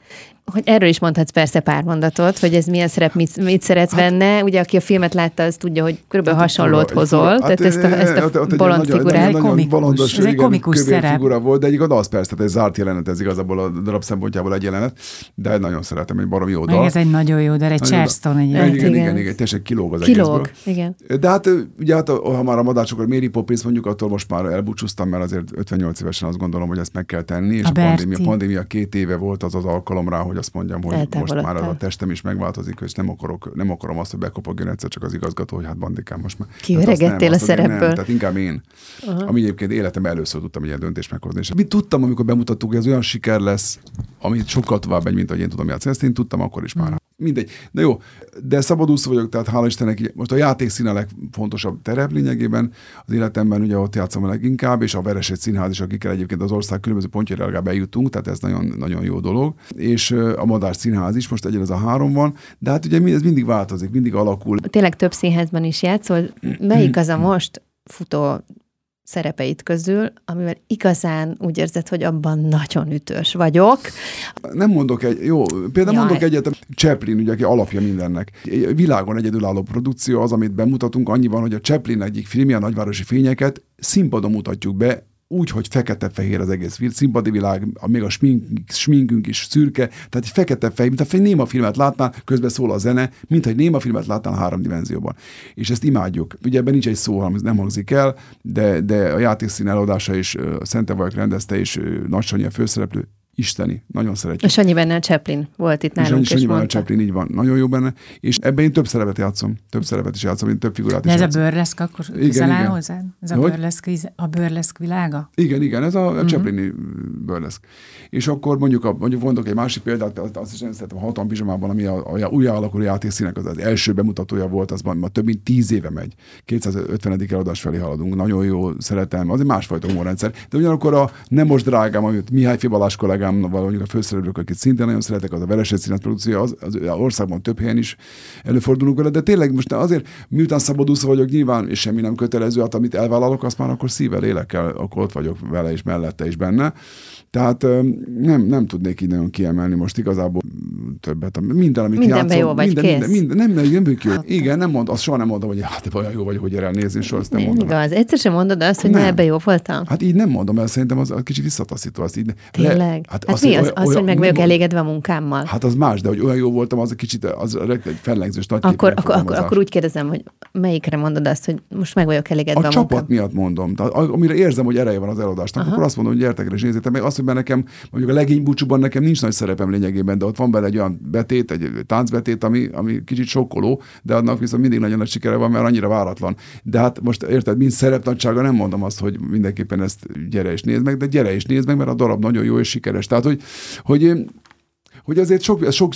S3: hogy erről is mondhatsz persze pár mondatot, hogy ez milyen szerep, mit, mit szeretsz
S4: Hát-
S3: benne. Ugye, aki a filmet látta, az tudja, hogy körülbelül hasonlót
S4: Fura-
S3: hozol,
S4: fura-
S3: tehát ezt a,
S4: hát,
S3: ezt
S4: eh, ott-
S3: a
S4: ott egy
S3: bolond
S4: nagyon-
S3: figurát.
S1: Egy
S4: nagyon
S1: komikus.
S4: bolondos,
S1: Ez egy
S4: igen,
S1: komikus szerep.
S4: figura volt, de egyik az persze, tehát egy zárt jelenet, ez igazából a darab szempontjából egy jelenet, de nagyon szeretem, egy baromi jó dal.
S1: ez egy nagyon jó, de egy
S4: Nagyon-
S1: Charleston
S4: Igen,
S1: egy.
S4: igen,
S3: igen.
S4: igen, igen, teljesen kilóg az
S3: Kilóg, igen.
S4: De hát ugye, hát, ha már a madácsokról Mary Poppins mondjuk, attól most már elbúcsúztam, mert azért 58 évesen azt gondolom, hogy ezt meg kell tenni, és
S1: A
S4: a, pandémia, pandémia két éve volt az az alkalom rá, hogy azt mondjam, hogy most már az a testem is megváltozik, és nem, akarok, nem akarom azt, hogy bekopogjon egyszer csak az igazgató, hogy hát bandikám most már. Nem,
S3: a szerepből.
S4: Nem, tehát inkább én. Uh-huh. Ami egyébként életemben először tudtam ilyen döntést meghozni. És mit tudtam, amikor bemutattuk, hogy ez olyan siker lesz, amit sokkal tovább megy, mint hogy én tudom játszani. Ezt én tudtam akkor is már. Mindegy. Na jó, de szabadúszó vagyok, tehát hála Istennek, most a játékszín a legfontosabb terep lényegében. Az életemben ugye ott játszom a leginkább, és a Veresett Színház is, akikkel egyébként az ország különböző pontjára legalább eljutunk, tehát ez nagyon, nagyon jó dolog. És a Madár Színház is, most egyre ez a három van, de hát ugye ez mindig változik, mindig alakul.
S3: Tényleg több színházban is játszol. Melyik az a most futó szerepeit közül, amivel igazán úgy érzed, hogy abban nagyon ütős vagyok.
S4: Nem mondok egy, jó, például
S3: Jaj.
S4: mondok egyet, Chaplin, ugye, aki alapja mindennek. Világon egyedülálló produkció az, amit bemutatunk, annyiban, hogy a Chaplin egyik filmje, a nagyvárosi fényeket színpadon mutatjuk be, úgy, hogy fekete-fehér az egész színpadi világ, még a smink, sminkünk is szürke, tehát egy fekete-fehér, mint a néma filmet látnál, közben szól a zene, mint egy néma filmet látnál három dimenzióban. És ezt imádjuk. Ugye ebben nincs egy szó, ez nem hangzik el, de, de a játékszín eladása is Szente Vajak rendezte, és Nagy Sanyi a főszereplő, isteni, nagyon szeretjük.
S3: A Sanyi benne a Chaplin volt itt
S4: És
S3: nálunk, és
S4: Sanyi a
S3: mondta.
S4: Chaplin, így van, nagyon jó benne, és ebben én több szerepet játszom, több szerepet is játszom, én több figurát
S1: De
S4: is
S1: ez a
S4: játszom.
S1: bőrleszk akkor
S4: Igen,
S1: közel áll
S4: igen.
S1: hozzád? Ez a bőrleszk, a bőrleszk világa?
S4: Igen, igen, ez a
S3: Mhm.
S4: uh-huh. Chaplini burleszk. És akkor mondjuk, a, mondjuk mondok egy másik példát, azt, azt is én szeretem, a Hatan Pizsamában, ami a, a, újra alakuló játékszínek az, az első bemutatója volt, az már, több mint tíz éve megy. 250. eladás felé haladunk, nagyon jó, szeretem, az egy másfajta humorrendszer. De ugyanakkor a Nem most drágám, amit Mihály Fibalás kollégámmal, mondjuk a főszereplők, akit szintén nagyon szeretek, az a Veresett Színász produkció, az, az, az országban több helyen is előfordulunk vele, de tényleg most azért, miután szabadúszó vagyok, nyilván, és semmi nem kötelező, hát amit elvállalok, azt már akkor szívvel, lélekkel, akkor ott vagyok vele és mellette is benne. Tehát nem, nem tudnék így nagyon kiemelni most igazából többet. Minden, amit
S3: Mindenben
S4: játszom,
S3: jó vagy,
S4: minden,
S3: kész.
S4: minden, minden, nem, nem, nem vagyok jó. Igen, nem mond, azt soha nem mondom, hogy hát olyan jó vagyok, hogy erre nézni, soha ezt nem
S3: Nem
S4: mondom.
S3: igaz. Egyszer sem mondod azt, hogy
S4: Nem.
S3: ne ebbe jó voltam.
S4: Hát így nem mondom, mert szerintem az, az kicsit visszataszító. Azt így,
S3: Tényleg? Hát, hát mi az, az, hogy meg vagyok elégedve a munkámmal?
S4: Hát az más, de hogy olyan jó voltam, az egy kicsit az egy fellengzős nagy
S3: Akkor, akkor, akkor, akkor úgy kérdezem, hogy melyikre mondod azt, hogy most meg vagyok elégedve
S4: a
S3: a,
S4: csapat
S3: munkám?
S4: miatt mondom. Tehát, amire érzem, hogy ereje van az eladásnak, Aha. akkor azt mondom, hogy gyertek és nézzétek meg. Azt, hogy nekem, mondjuk a legény búcsúban nekem nincs nagy szerepem lényegében, de ott van benne egy olyan betét, egy táncbetét, ami, ami kicsit sokkoló, de annak viszont mindig nagyon nagy sikere van, mert annyira váratlan. De hát most érted, mint szerepnagysága nem mondom azt, hogy mindenképpen ezt gyere és nézd meg, de gyere és nézd meg, mert a darab nagyon jó és sikeres. Tehát, hogy, hogy hogy azért sok, sok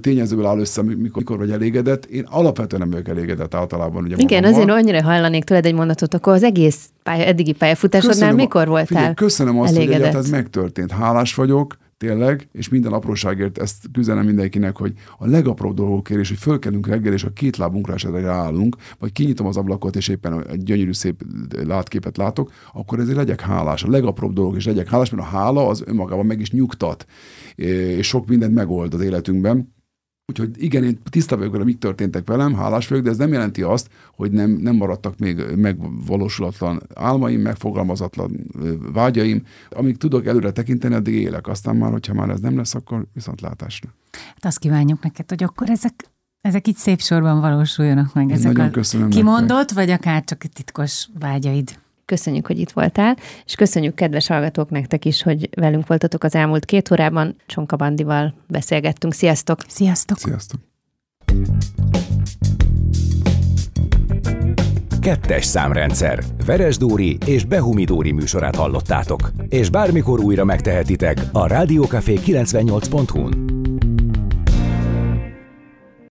S4: tényezőből áll össze, mikor, mikor vagy elégedett. Én alapvetően nem vagyok elégedett általában. Ugye
S3: Igen,
S4: magammal.
S3: azért annyira hallanék tőled egy mondatot, akkor az egész pálya, eddigi pályafutásodnál mikor voltál
S4: Figyelj, köszönöm azt, hogy
S3: elégedett?
S4: egyáltalán ez megtörtént. Hálás vagyok, tényleg, és minden apróságért ezt küzdenem mindenkinek, hogy a legapróbb dolgokért, és hogy fölkelünk reggel, és a két lábunkra esetleg ráállunk, vagy kinyitom az ablakot, és éppen egy gyönyörű szép látképet látok, akkor ezért legyek hálás. A legapróbb dolgok is legyek hálás, mert a hála az önmagában meg is nyugtat, és sok mindent megold az életünkben. Úgyhogy igen, én tiszta vagyok vele, mik történtek velem, hálás vagyok, de ez nem jelenti azt, hogy nem, nem maradtak még megvalósulatlan álmaim, megfogalmazatlan vágyaim. Amíg tudok előre tekinteni, addig élek. Aztán már, hogyha már ez nem lesz, akkor viszontlátásra.
S1: Hát azt kívánjuk neked, hogy akkor ezek, ezek itt szép sorban valósuljanak meg.
S4: Én
S1: Ezek
S4: nagyon
S1: a
S4: köszönöm
S1: kimondott, vagy akár csak titkos vágyaid.
S3: Köszönjük, hogy itt voltál, és köszönjük kedves hallgatók nektek is, hogy velünk voltatok az elmúlt két órában. Csonka Bandival beszélgettünk. Sziasztok!
S1: Sziasztok!
S4: Sziasztok!
S2: Kettes számrendszer. Veres Dóri és Behumi Dóri műsorát hallottátok. És bármikor újra megtehetitek a Rádiókafé 98.hu-n.